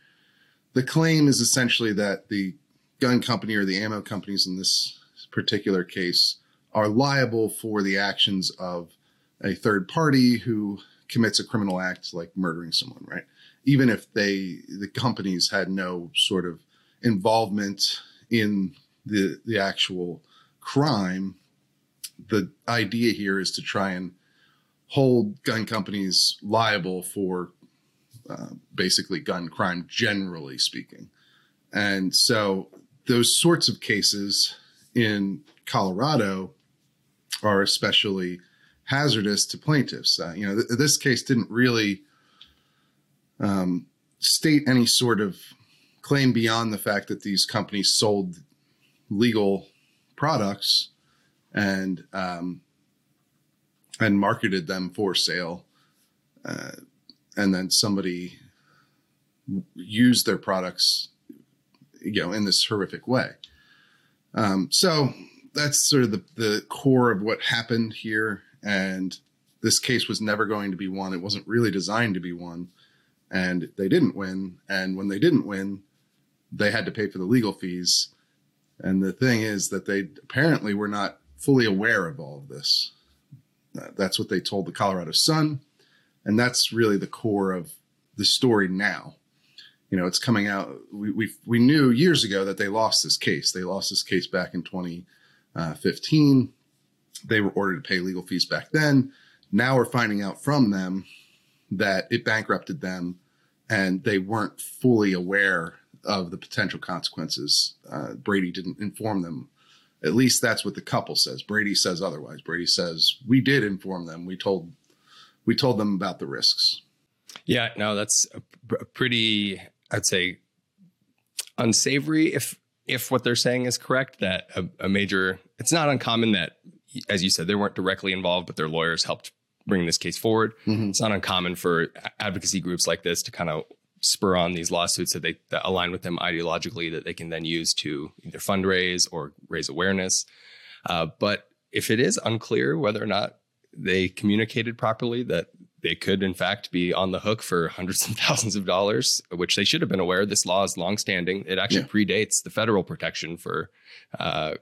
the claim is essentially that the gun company or the ammo companies in this particular case are liable for the actions of a third party who commits a criminal act like murdering someone, right? Even if they the companies had no sort of involvement in the the actual crime, the idea here is to try and hold gun companies liable for uh, basically gun crime, generally speaking. And so those sorts of cases in Colorado are especially hazardous to plaintiffs. Uh, you know, th- this case didn't really um, state any sort of claim beyond the fact that these companies sold legal products and um, and marketed them for sale, uh, and then somebody used their products, you know, in this horrific way. Um, so that's sort of the, the core of what happened here. And this case was never going to be won. It wasn't really designed to be won. And they didn't win. And when they didn't win, they had to pay for the legal fees. And the thing is that they apparently were not fully aware of all of this. Uh, that's what they told the Colorado Sun. And that's really the core of the story now. You know, it's coming out. We, we, we knew years ago that they lost this case. They lost this case back in 2015. They were ordered to pay legal fees back then. Now we're finding out from them that it bankrupted them and they weren't fully aware of the potential consequences. Uh, Brady didn't inform them. At least that's what the couple says. Brady says otherwise. Brady says we did inform them. We told we told them about the risks. Yeah, no, that's a, pr- a pretty, I'd say, unsavory. If if what they're saying is correct, that a, a major, it's not uncommon that, as you said, they weren't directly involved, but their lawyers helped bring this case forward. Mhm. It's not uncommon for advocacy groups like this to kind of spur on these lawsuits that they that align with them ideologically that they can then use to either fundraise or raise awareness. Uh, but if it is unclear whether or not they communicated properly that they could in fact be on the hook for hundreds of thousands of dollars, which they should have been aware. This law is longstanding. It actually Yeah. predates the federal protection for uh,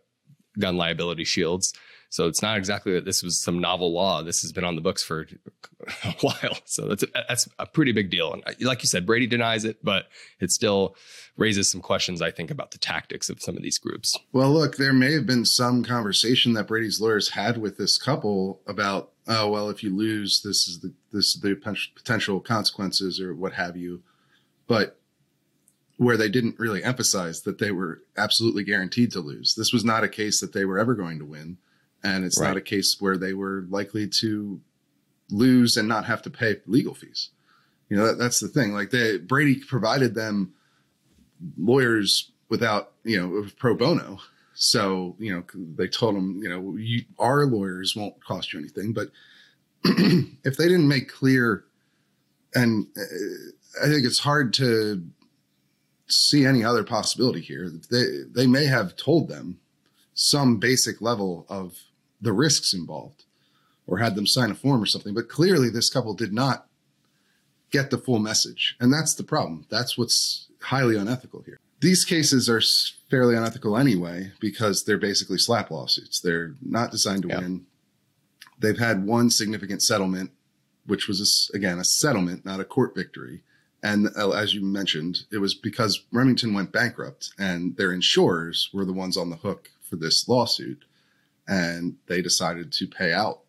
gun liability shields. So it's not exactly that this was some novel law. This has been on the books for a while. So that's a, that's a pretty big deal. And uh, like you said, Brady denies it, but it still raises some questions, I think, about the tactics of some of these groups. Well, look, there may have been some conversation that Brady's lawyers had with this couple about, oh, well, if you lose, this is the this is the potential consequences or what have you, but where they didn't really emphasize that they were absolutely guaranteed to lose. This was not a case that they were ever going to win, and it's not a case where they were likely to lose and not have to pay legal fees. You know, that, that's the thing. Like they Brady provided them lawyers without, you know, pro bono. So, you know, they told them, you know, you, our lawyers won't cost you anything. But if they didn't make clear, and uh, I think it's hard to see any other possibility here. They they may have told them some basic level of the risks involved, or had them sign a form or something. But clearly, this couple did not get the full message, and that's the problem. That's what's highly unethical here. These cases are fairly unethical anyway because they're basically SLAPP lawsuits. They're not designed to Yeah. win. They've had one significant settlement, which was a again a settlement, not a court victory. And uh, as you mentioned, it was because Remington went bankrupt and their insurers were the ones on the hook for this lawsuit. And they decided to pay out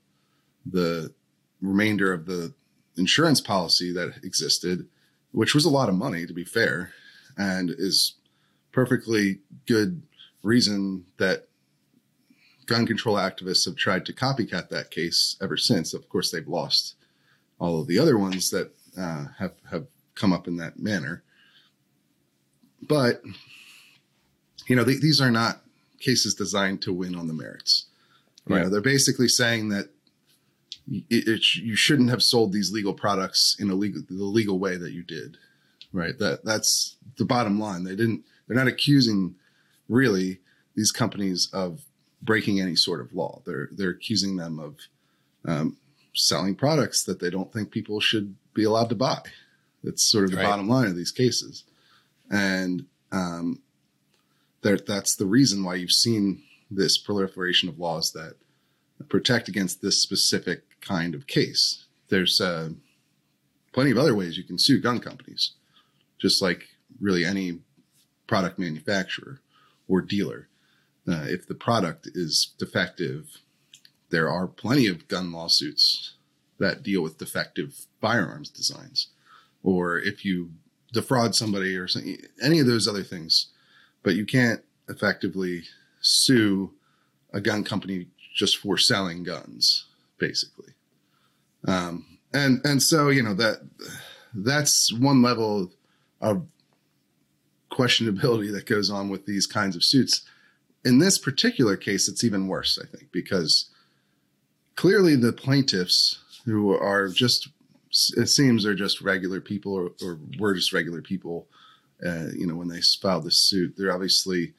the remainder of the insurance policy that existed, which was a lot of money, to be fair, and is perfectly good reason that gun control activists have tried to copycat that case ever since. Of course, they've lost all of the other ones that uh, have have come up in that manner. But you know, th- these are not cases designed to win on the merits. You know, Right. they're basically saying that it, it, you shouldn't have sold these legal products in a legal the legal way that you did. Right. That that's the bottom line. They didn't. They're not accusing really these companies of breaking any sort of law. They're they're accusing them of um, selling products that they don't think people should be allowed to buy. That's sort of the Right. bottom line of these cases, and um, there, that's the reason why you've seen this proliferation of laws that protect against this specific kind of case. There's uh, plenty of other ways you can sue gun companies, just like really any product manufacturer or dealer. Uh, if the product is defective, there are plenty of gun lawsuits that deal with defective firearms designs. Or if you defraud somebody or any of those other things, but you can't effectively sue a gun company just for selling guns, basically. Um, and and so you know that that's one level of questionability that goes on with these kinds of suits. In this particular case, it's even worse, I think, because clearly the plaintiffs who are just it seems they're just regular people or, or were just regular people uh, you know when they filed this suit they're obviously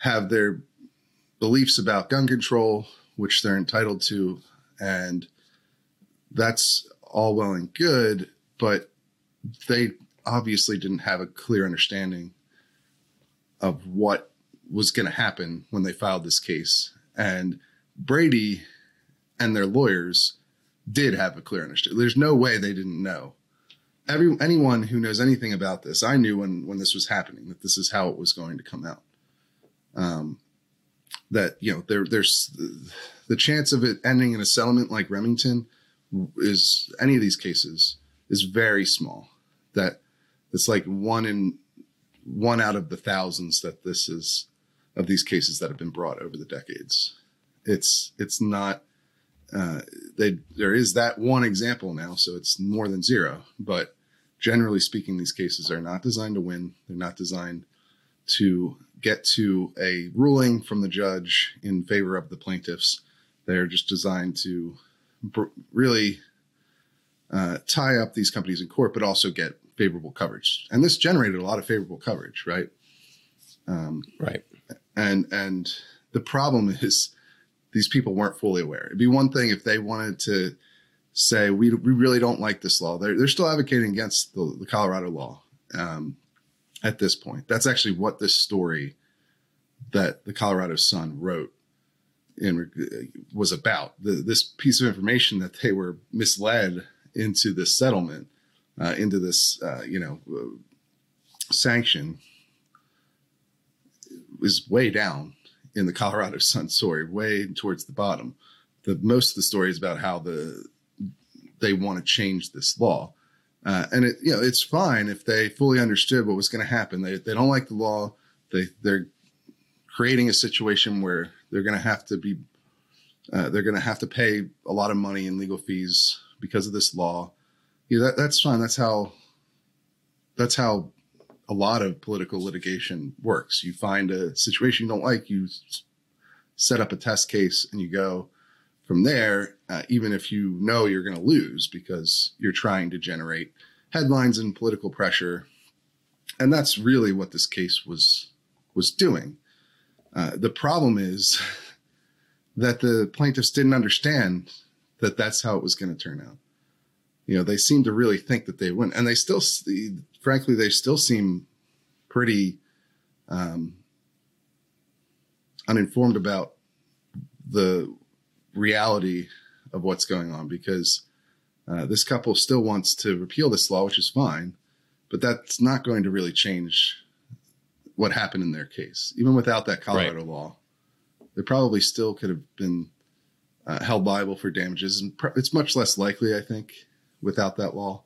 have their beliefs about gun control which they're entitled to and that's all well and good but they obviously didn't have a clear understanding of what was going to happen when they filed this case and brady and their lawyers did have a clear understanding. There's no way they didn't know. Every anyone who knows anything about this, I knew when when this was happening that this is how it was going to come out. Um, that you know there there's the chance of it ending in a settlement like Remington is any of these cases is very small. That it's like one in one out of the thousands that this is of these cases that have been brought over the decades. It's it's not uh, they there is that one example now, so it's more than zero. But generally speaking, these cases are not designed to win. They're not designed to get to a ruling from the judge in favor of the plaintiffs. They're just designed to br- really uh, tie up these companies in court, but also get favorable coverage. And this generated a lot of favorable coverage, right? Um, Right. and and the problem is these people weren't fully aware. It'd be one thing if they wanted to say we we really don't like this law. They're they're still advocating against the, the Colorado law um, at this point. That's actually what this story that the Colorado Sun wrote in was about. The, this piece of information that they were misled into this settlement, uh, into this uh, you know uh, sanction, is way down in the Colorado Sun story, way towards the bottom. The most of the story is about how the they want to change this law, uh, and it you know it's fine if they fully understood what was going to happen. They they don't like the law. They they're creating a situation where they're going to have to be uh, they're going to have to pay a lot of money in legal fees because of this law. Yeah, that, that's fine. That's how that's how a lot of political litigation works. You find a situation you don't like, you set up a test case, and you go from there. Uh, even if you know you're going to lose because you're trying to generate headlines and political pressure, and that's really what this case was was doing. Uh, the problem is that the plaintiffs didn't understand that that's how it was going to turn out. You know, they seem to really think that they win, and they still, frankly, they still seem pretty um, uninformed about the reality of what's going on because uh, this couple still wants to repeal this law, which is fine, but that's not going to really change what happened in their case. Even without that Colorado law, they probably still could have been uh, held liable for damages, and pr- it's much less likely, I think, without that law.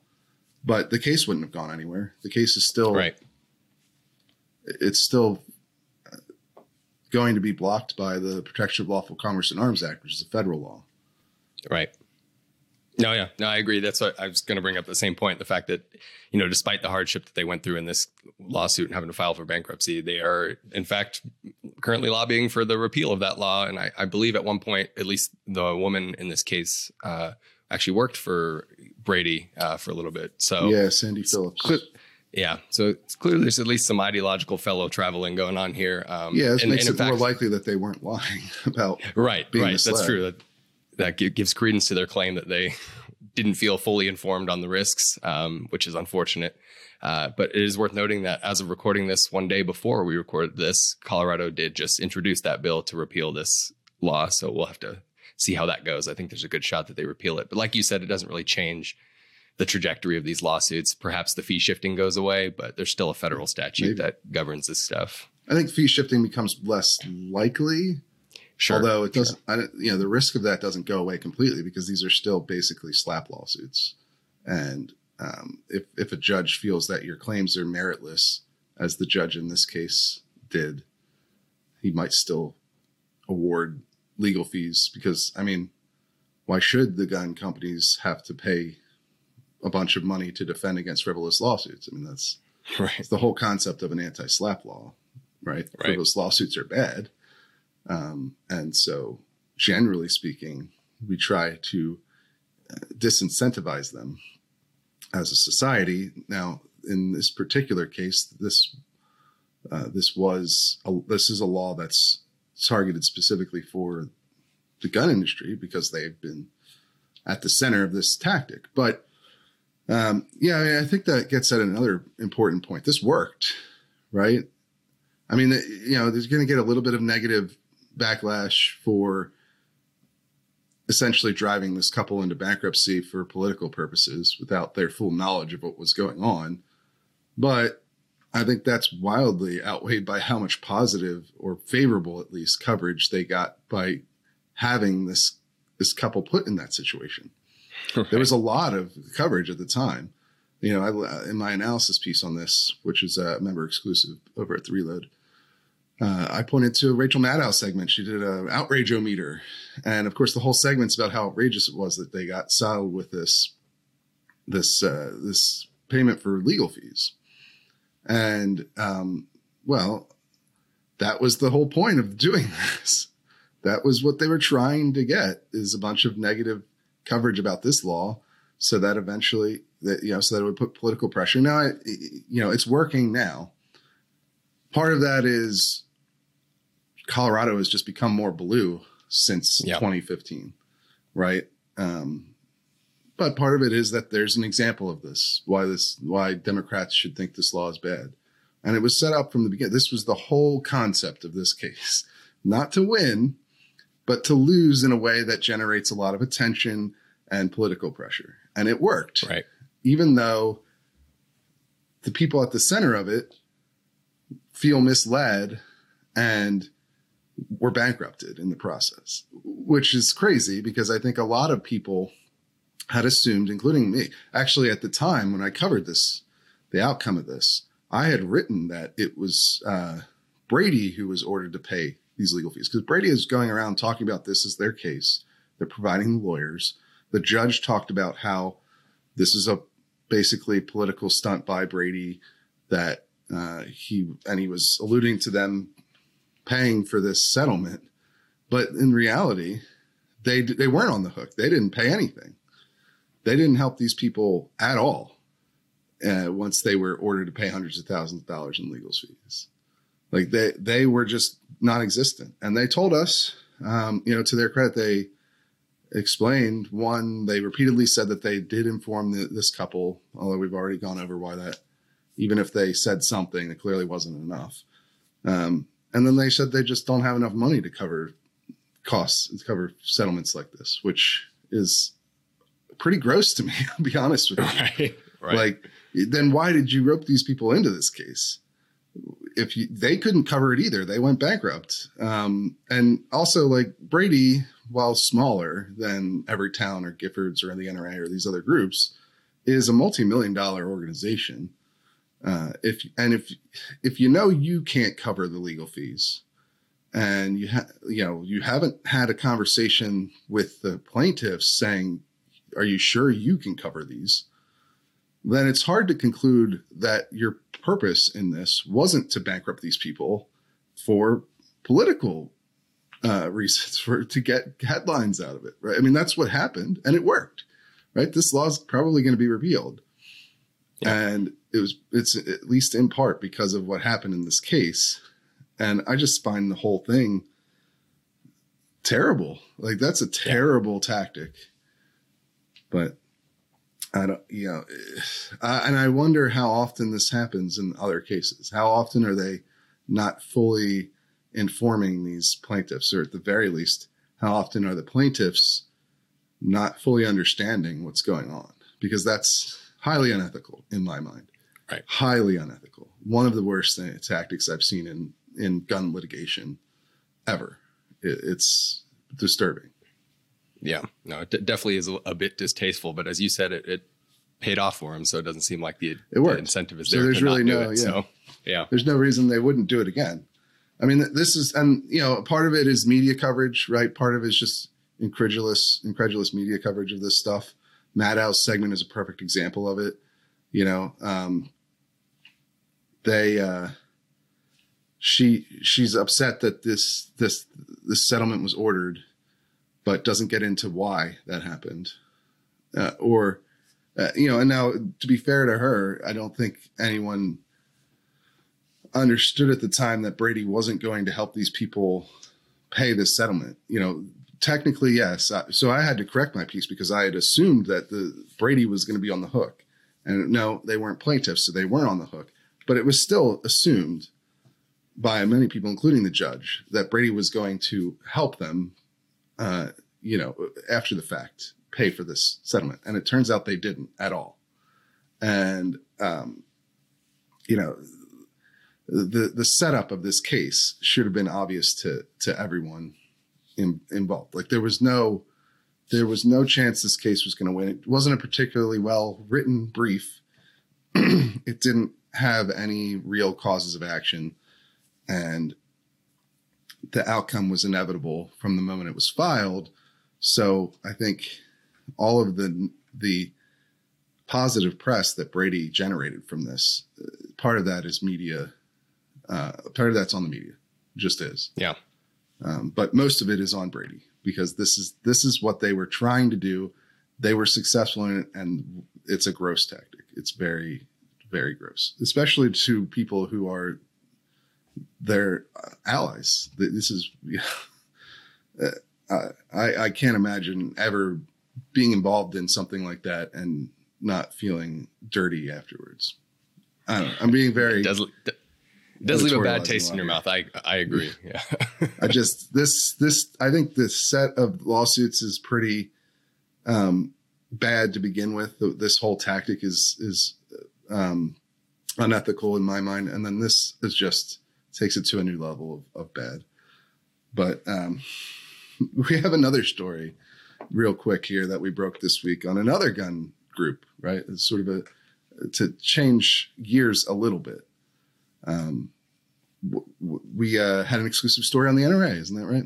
But the case wouldn't have gone anywhere. The case is still Right. it's still going to be blocked by the Protection of Lawful Commerce and Arms Act, which is a federal law. Right. No, yeah, no, I agree. That's what I was going to bring up the same point. The fact that, you know, despite the hardship that they went through in this lawsuit and having to file for bankruptcy, they are, in fact, currently lobbying for the repeal of that law. And I, I believe at one point, at least the woman in this case uh, actually worked for Brady uh, for a little bit. So, yeah, Sandy Phillips. Yeah. So it's clear there's at least some ideological fellow traveling going on here. Um, yeah, this and- makes and it in more likely that they weren't lying about. Right, being right. That's true. That, that gives credence to their claim that they didn't feel fully informed on the risks, um, which is unfortunate. Uh, but it is worth noting that as of recording this one day before we recorded this, Colorado did just introduce that bill to repeal this law. So we'll have to see how that goes. I think there's a good shot that they repeal it. But like you said, it doesn't really change the trajectory of these lawsuits. Perhaps the fee shifting goes away, but there's still a federal statute Maybe. that governs this stuff. I think fee shifting becomes less likely, Sure. although it doesn't. I you know, the risk of that doesn't go away completely because these are still basically SLAPP lawsuits, and um, if if a judge feels that your claims are meritless, as the judge in this case did, he might still award legal fees because I mean, why should the gun companies have to pay a bunch of money to defend against frivolous lawsuits? I mean, that's Right. it's the whole concept of an anti-SLAPP law, right? Right. Frivolous lawsuits are bad, um, and so generally speaking, we try to uh, disincentivize them as a society. Now, in this particular case, this uh, this was a, this is a law that's targeted specifically for the gun industry because they've been at the center of this tactic, but. Um, yeah, I, mean, I think that gets at another important point. This worked, right? I mean, you know, there's going to get a little bit of negative backlash for essentially driving this couple into bankruptcy for political purposes without their full knowledge of what was going on. But I think that's wildly outweighed by how much positive or favorable, at least, coverage they got by having this this couple put in that situation there was a lot of coverage at the time. You know, I, in my analysis piece on this, which is a member exclusive over at the Reload, uh, I pointed to a Rachel Maddow segment. She did a outrageometer, and of course, the whole segment's about how outrageous it was that they got saddled with this this uh, this payment for legal fees. And um, well, that was the whole point of doing this. That was what they were trying to get is a bunch of negative coverage about this law so that eventually that you know so that it would put political pressure. Now you know it's working now. Part of that is colorado has just become more blue since Yeah. 2015 right? Um but part of it is that there's an example of this why this why democrats should think this law is bad. And it was set up from the beginning this was the whole concept of this case. Not to win but to lose in a way that generates a lot of attention and political pressure. And it worked, Right. even though the people at the center of it feel misled and were bankrupted in the process, which is crazy because I think a lot of people had assumed, including me, actually at the time when I covered this, the outcome of this, I had written that it was uh, Brady who was ordered to pay these legal fees because Brady is going around talking about this as their case. They're providing the lawyers. The judge talked about how this is a basically political stunt by Brady that uh, he and he was alluding to them paying for this settlement, but in reality, they they weren't on the hook. They didn't pay anything. They didn't help these people at all. Uh, once they were ordered to pay hundreds of thousands of dollars in legal fees, like they they were just non-existent, and they told us, um, you know, to their credit, they explained one they repeatedly said that they did inform the, this couple although we've already gone over why that even if they said something it clearly wasn't enough um, and then they said they just don't have enough money to cover costs to cover settlements like this which is pretty gross to me i'll be honest with you Right. Right. like then why did you rope these people into this case if you, they couldn't cover it either. They went bankrupt. Um, and also like brady while smaller than everytown or giffords or the nra or these other groups is a multi-million dollar organization. Uh, if and if if you know you can't cover the legal fees and you ha- you know you haven't had a conversation with the plaintiffs saying are you sure you can cover these then it's hard to conclude that your purpose in this wasn't to bankrupt these people for political uh, reasons, for to get headlines out of it. Right? I mean, that's what happened, and it worked. Right? This law is probably going to be repealed, Yeah. and it was it's at least in part because of what happened in this case. And I just find the whole thing terrible. Like that's a terrible tactic. But I don't, you know, I, and I wonder how often this happens in other cases. How often are they not fully informing these plaintiffs, or at the very least, how often are the plaintiffs not fully understanding what's going on? Because that's highly unethical in my mind. Right. Highly unethical. One of the worst thing, tactics I've seen in in gun litigation ever. It, it's disturbing. Yeah, no, it d- definitely is a, bit distasteful, but as you said, it, it paid off for him, so it doesn't seem like the, the incentive is So there. there's to really not do no- it. yeah. So yeah, There's no reason they wouldn't do it again. I mean, this is, and you know, part of it is media coverage, right? Part of it is just incredulous, incredulous media coverage of this stuff. Maddow's segment is a perfect example of it. You know, um, they, uh, she, she's upset that this, this, this settlement was ordered, but doesn't get into why that happened, uh, or, uh, you know, and now to be fair to her, I don't think anyone understood at the time that Brady wasn't going to help these people pay this settlement. You know, technically, yes. So I had to correct my piece because I had assumed that the Brady was going to be on the hook, and no, they weren't plaintiffs, so they weren't on the hook. But it was still assumed by many people, including the judge, that Brady was going to help them. Uh, you know, after the fact, pay for this settlement, and it turns out they didn't at all. And um, you know, the the setup of this case should have been obvious to to everyone in, involved. Like there was no there was no chance this case was going to win. It wasn't a particularly well written brief. it didn't have any real causes of action, and the outcome was inevitable from the moment it was filed. So I think all of the the positive press that Brady generated from this, uh, part of that is media uh, part of that's on the media, just is. Yeah. Um, but most of it is on Brady because this is this is what they were trying to do. They were successful in it, and it's a gross tactic. It's very, very gross, especially to people who are their allies. This is, uh, I I can't imagine ever being involved in something like that and not feeling dirty afterwards. I don't know. I'm being very. it does it does leave a bad taste in your mouth. I I agree. Yeah. I just this this I think this set of lawsuits is pretty um, bad to begin with. This whole tactic is is um, unethical in my mind, and then this is just takes it to a new level of, of bad. But um, we have another story, real quick here that we broke this week on another gun group. Right, it's sort of a to change gears a little bit. Um, we uh, had an exclusive story on the NRA, isn't that right?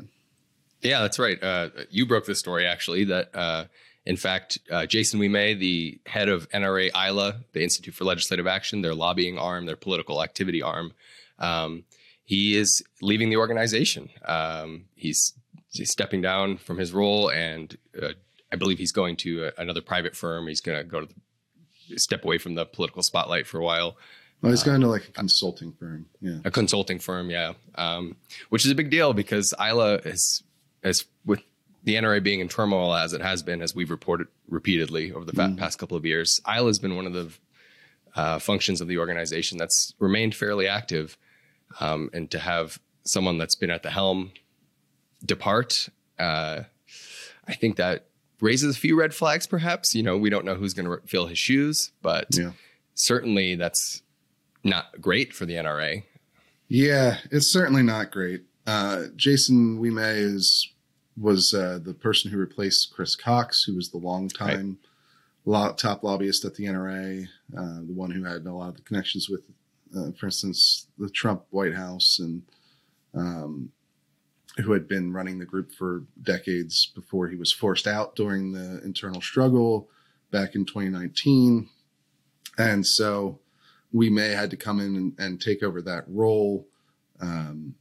Yeah, that's right. Uh, you broke the story actually. That uh, in fact, uh, Jason Ouimet, the head of NRA ILA, the Institute for Legislative Action, their lobbying arm, their political activity arm, um, he is leaving the organization. Um, he's, he's stepping down from his role, and uh, I believe he's going to uh, another private firm. He's going to go to the, step away from the political spotlight for a while Well, he's going to like a consulting firm. Yeah. a consulting firm, yeah, um, which is a big deal because ILA is, as with the NRA being in turmoil as it has been, as we've reported repeatedly over the fa- past couple of years, ILA has been one of the uh, functions of the organization that's remained fairly active, um, and to have someone that's been at the helm depart, uh, I think that raises a few red flags. Perhaps you know we don't know who's going to fill his shoes, but Yeah. certainly that's not great for the NRA. Yeah, it's certainly not great. Uh, Jason Ouimet is was uh, the person who replaced Chris Cox, who was the longtime lo- top lobbyist at the NRA, uh, the one who had a lot of the connections with, uh, for instance, the Trump White House, and um, who had been running the group for decades before he was forced out during the internal struggle back in 2019. And so Ouimet had to come in and, and take over that role. Um,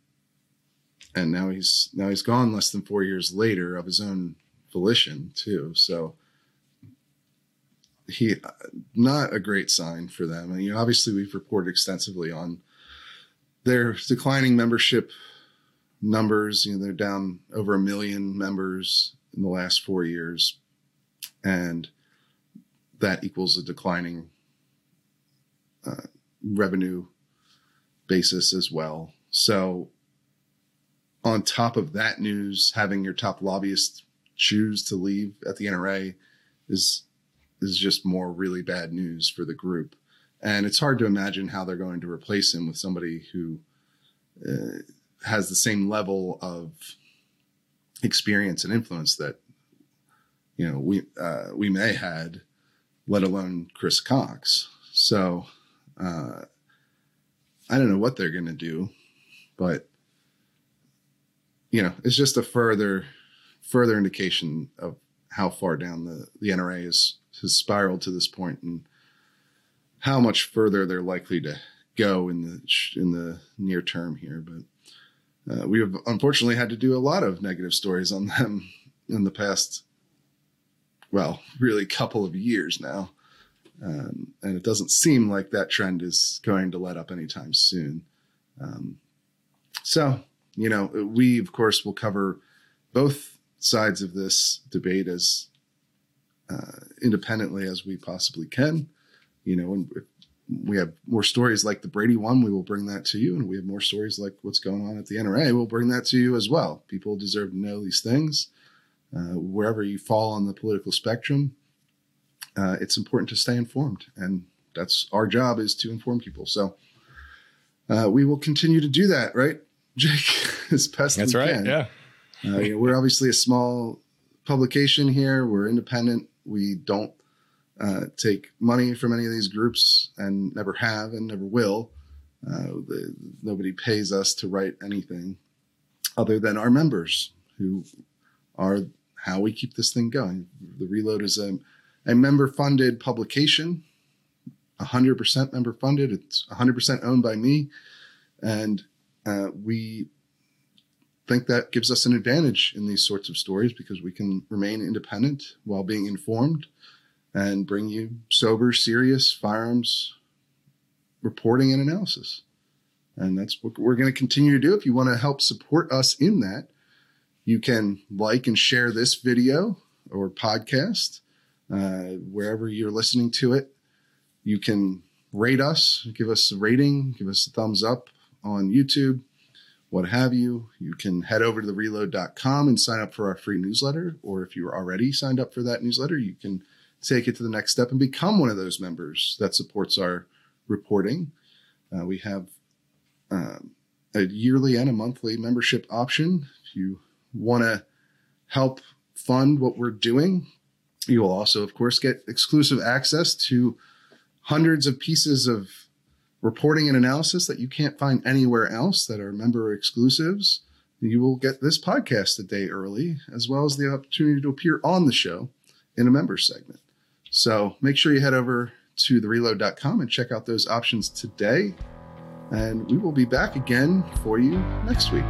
and now he's now he's gone less than four years later of his own volition too. So he not a great sign for them. And you know, obviously we've reported extensively on their declining membership numbers. You know, they're down over a million members in the last four years, and that equals a declining uh, revenue basis as well. So, on top of that news, having your top lobbyist choose to leave at the NRA is is just more really bad news for the group. And it's hard to imagine how they're going to replace him with somebody who uh, has the same level of experience and influence that you know we uh, Ouimet had, let alone Chris Cox. So uh, I don't know what they're going to do, but you know it's just a further further indication of how far down the the NRA is has spiraled to this point and how much further they're likely to go in the in the near term here. But uh, we have unfortunately had to do a lot of negative stories on them in the past, well, really couple of years now, um, and it doesn't seem like that trend is going to let up anytime soon. Um, so, you know, we of course will cover both sides of this debate as uh, independently as we possibly can. You know, and we have more stories like the Brady one, we will bring that to you. And we have more stories like what's going on at the NRA, we'll bring that to you as well. People deserve to know these things. Uh, wherever you fall on the political spectrum, uh, it's important to stay informed. And that's our job is to inform people. So uh, we will continue to do that, right, Jake? as best That's we right. can. Yeah. Uh, you know, we're obviously a small publication here. We're independent. We don't uh, take money from any of these groups and never have and never will. Uh, the, nobody pays us to write anything other than our members who are how we keep this thing going. The Reload is a, a member funded publication, 100% member funded. It's 100% owned by me. And uh, we think that gives us an advantage in these sorts of stories because we can remain independent while being informed and bring you sober, serious firearms reporting and analysis. And that's what we're going to continue to do. If you want to help support us in that, you can like and share this video or podcast uh, wherever you're listening to it. You can rate us, give us a rating, give us a thumbs up on YouTube what have you. You can head over to the reload.com and sign up for our free newsletter. Or if you're already signed up for that newsletter, you can take it to the next step and become one of those members that supports our reporting. Uh, we have um, a yearly and a monthly membership option. If you want to help fund what we're doing, you will also, of course, get exclusive access to hundreds of pieces of reporting and analysis that you can't find anywhere else that are member exclusives. You will get this podcast a day early, as well as the opportunity to appear on the show in a member segment. So make sure you head over to thereload.com and check out those options today. And we will be back again for you next week.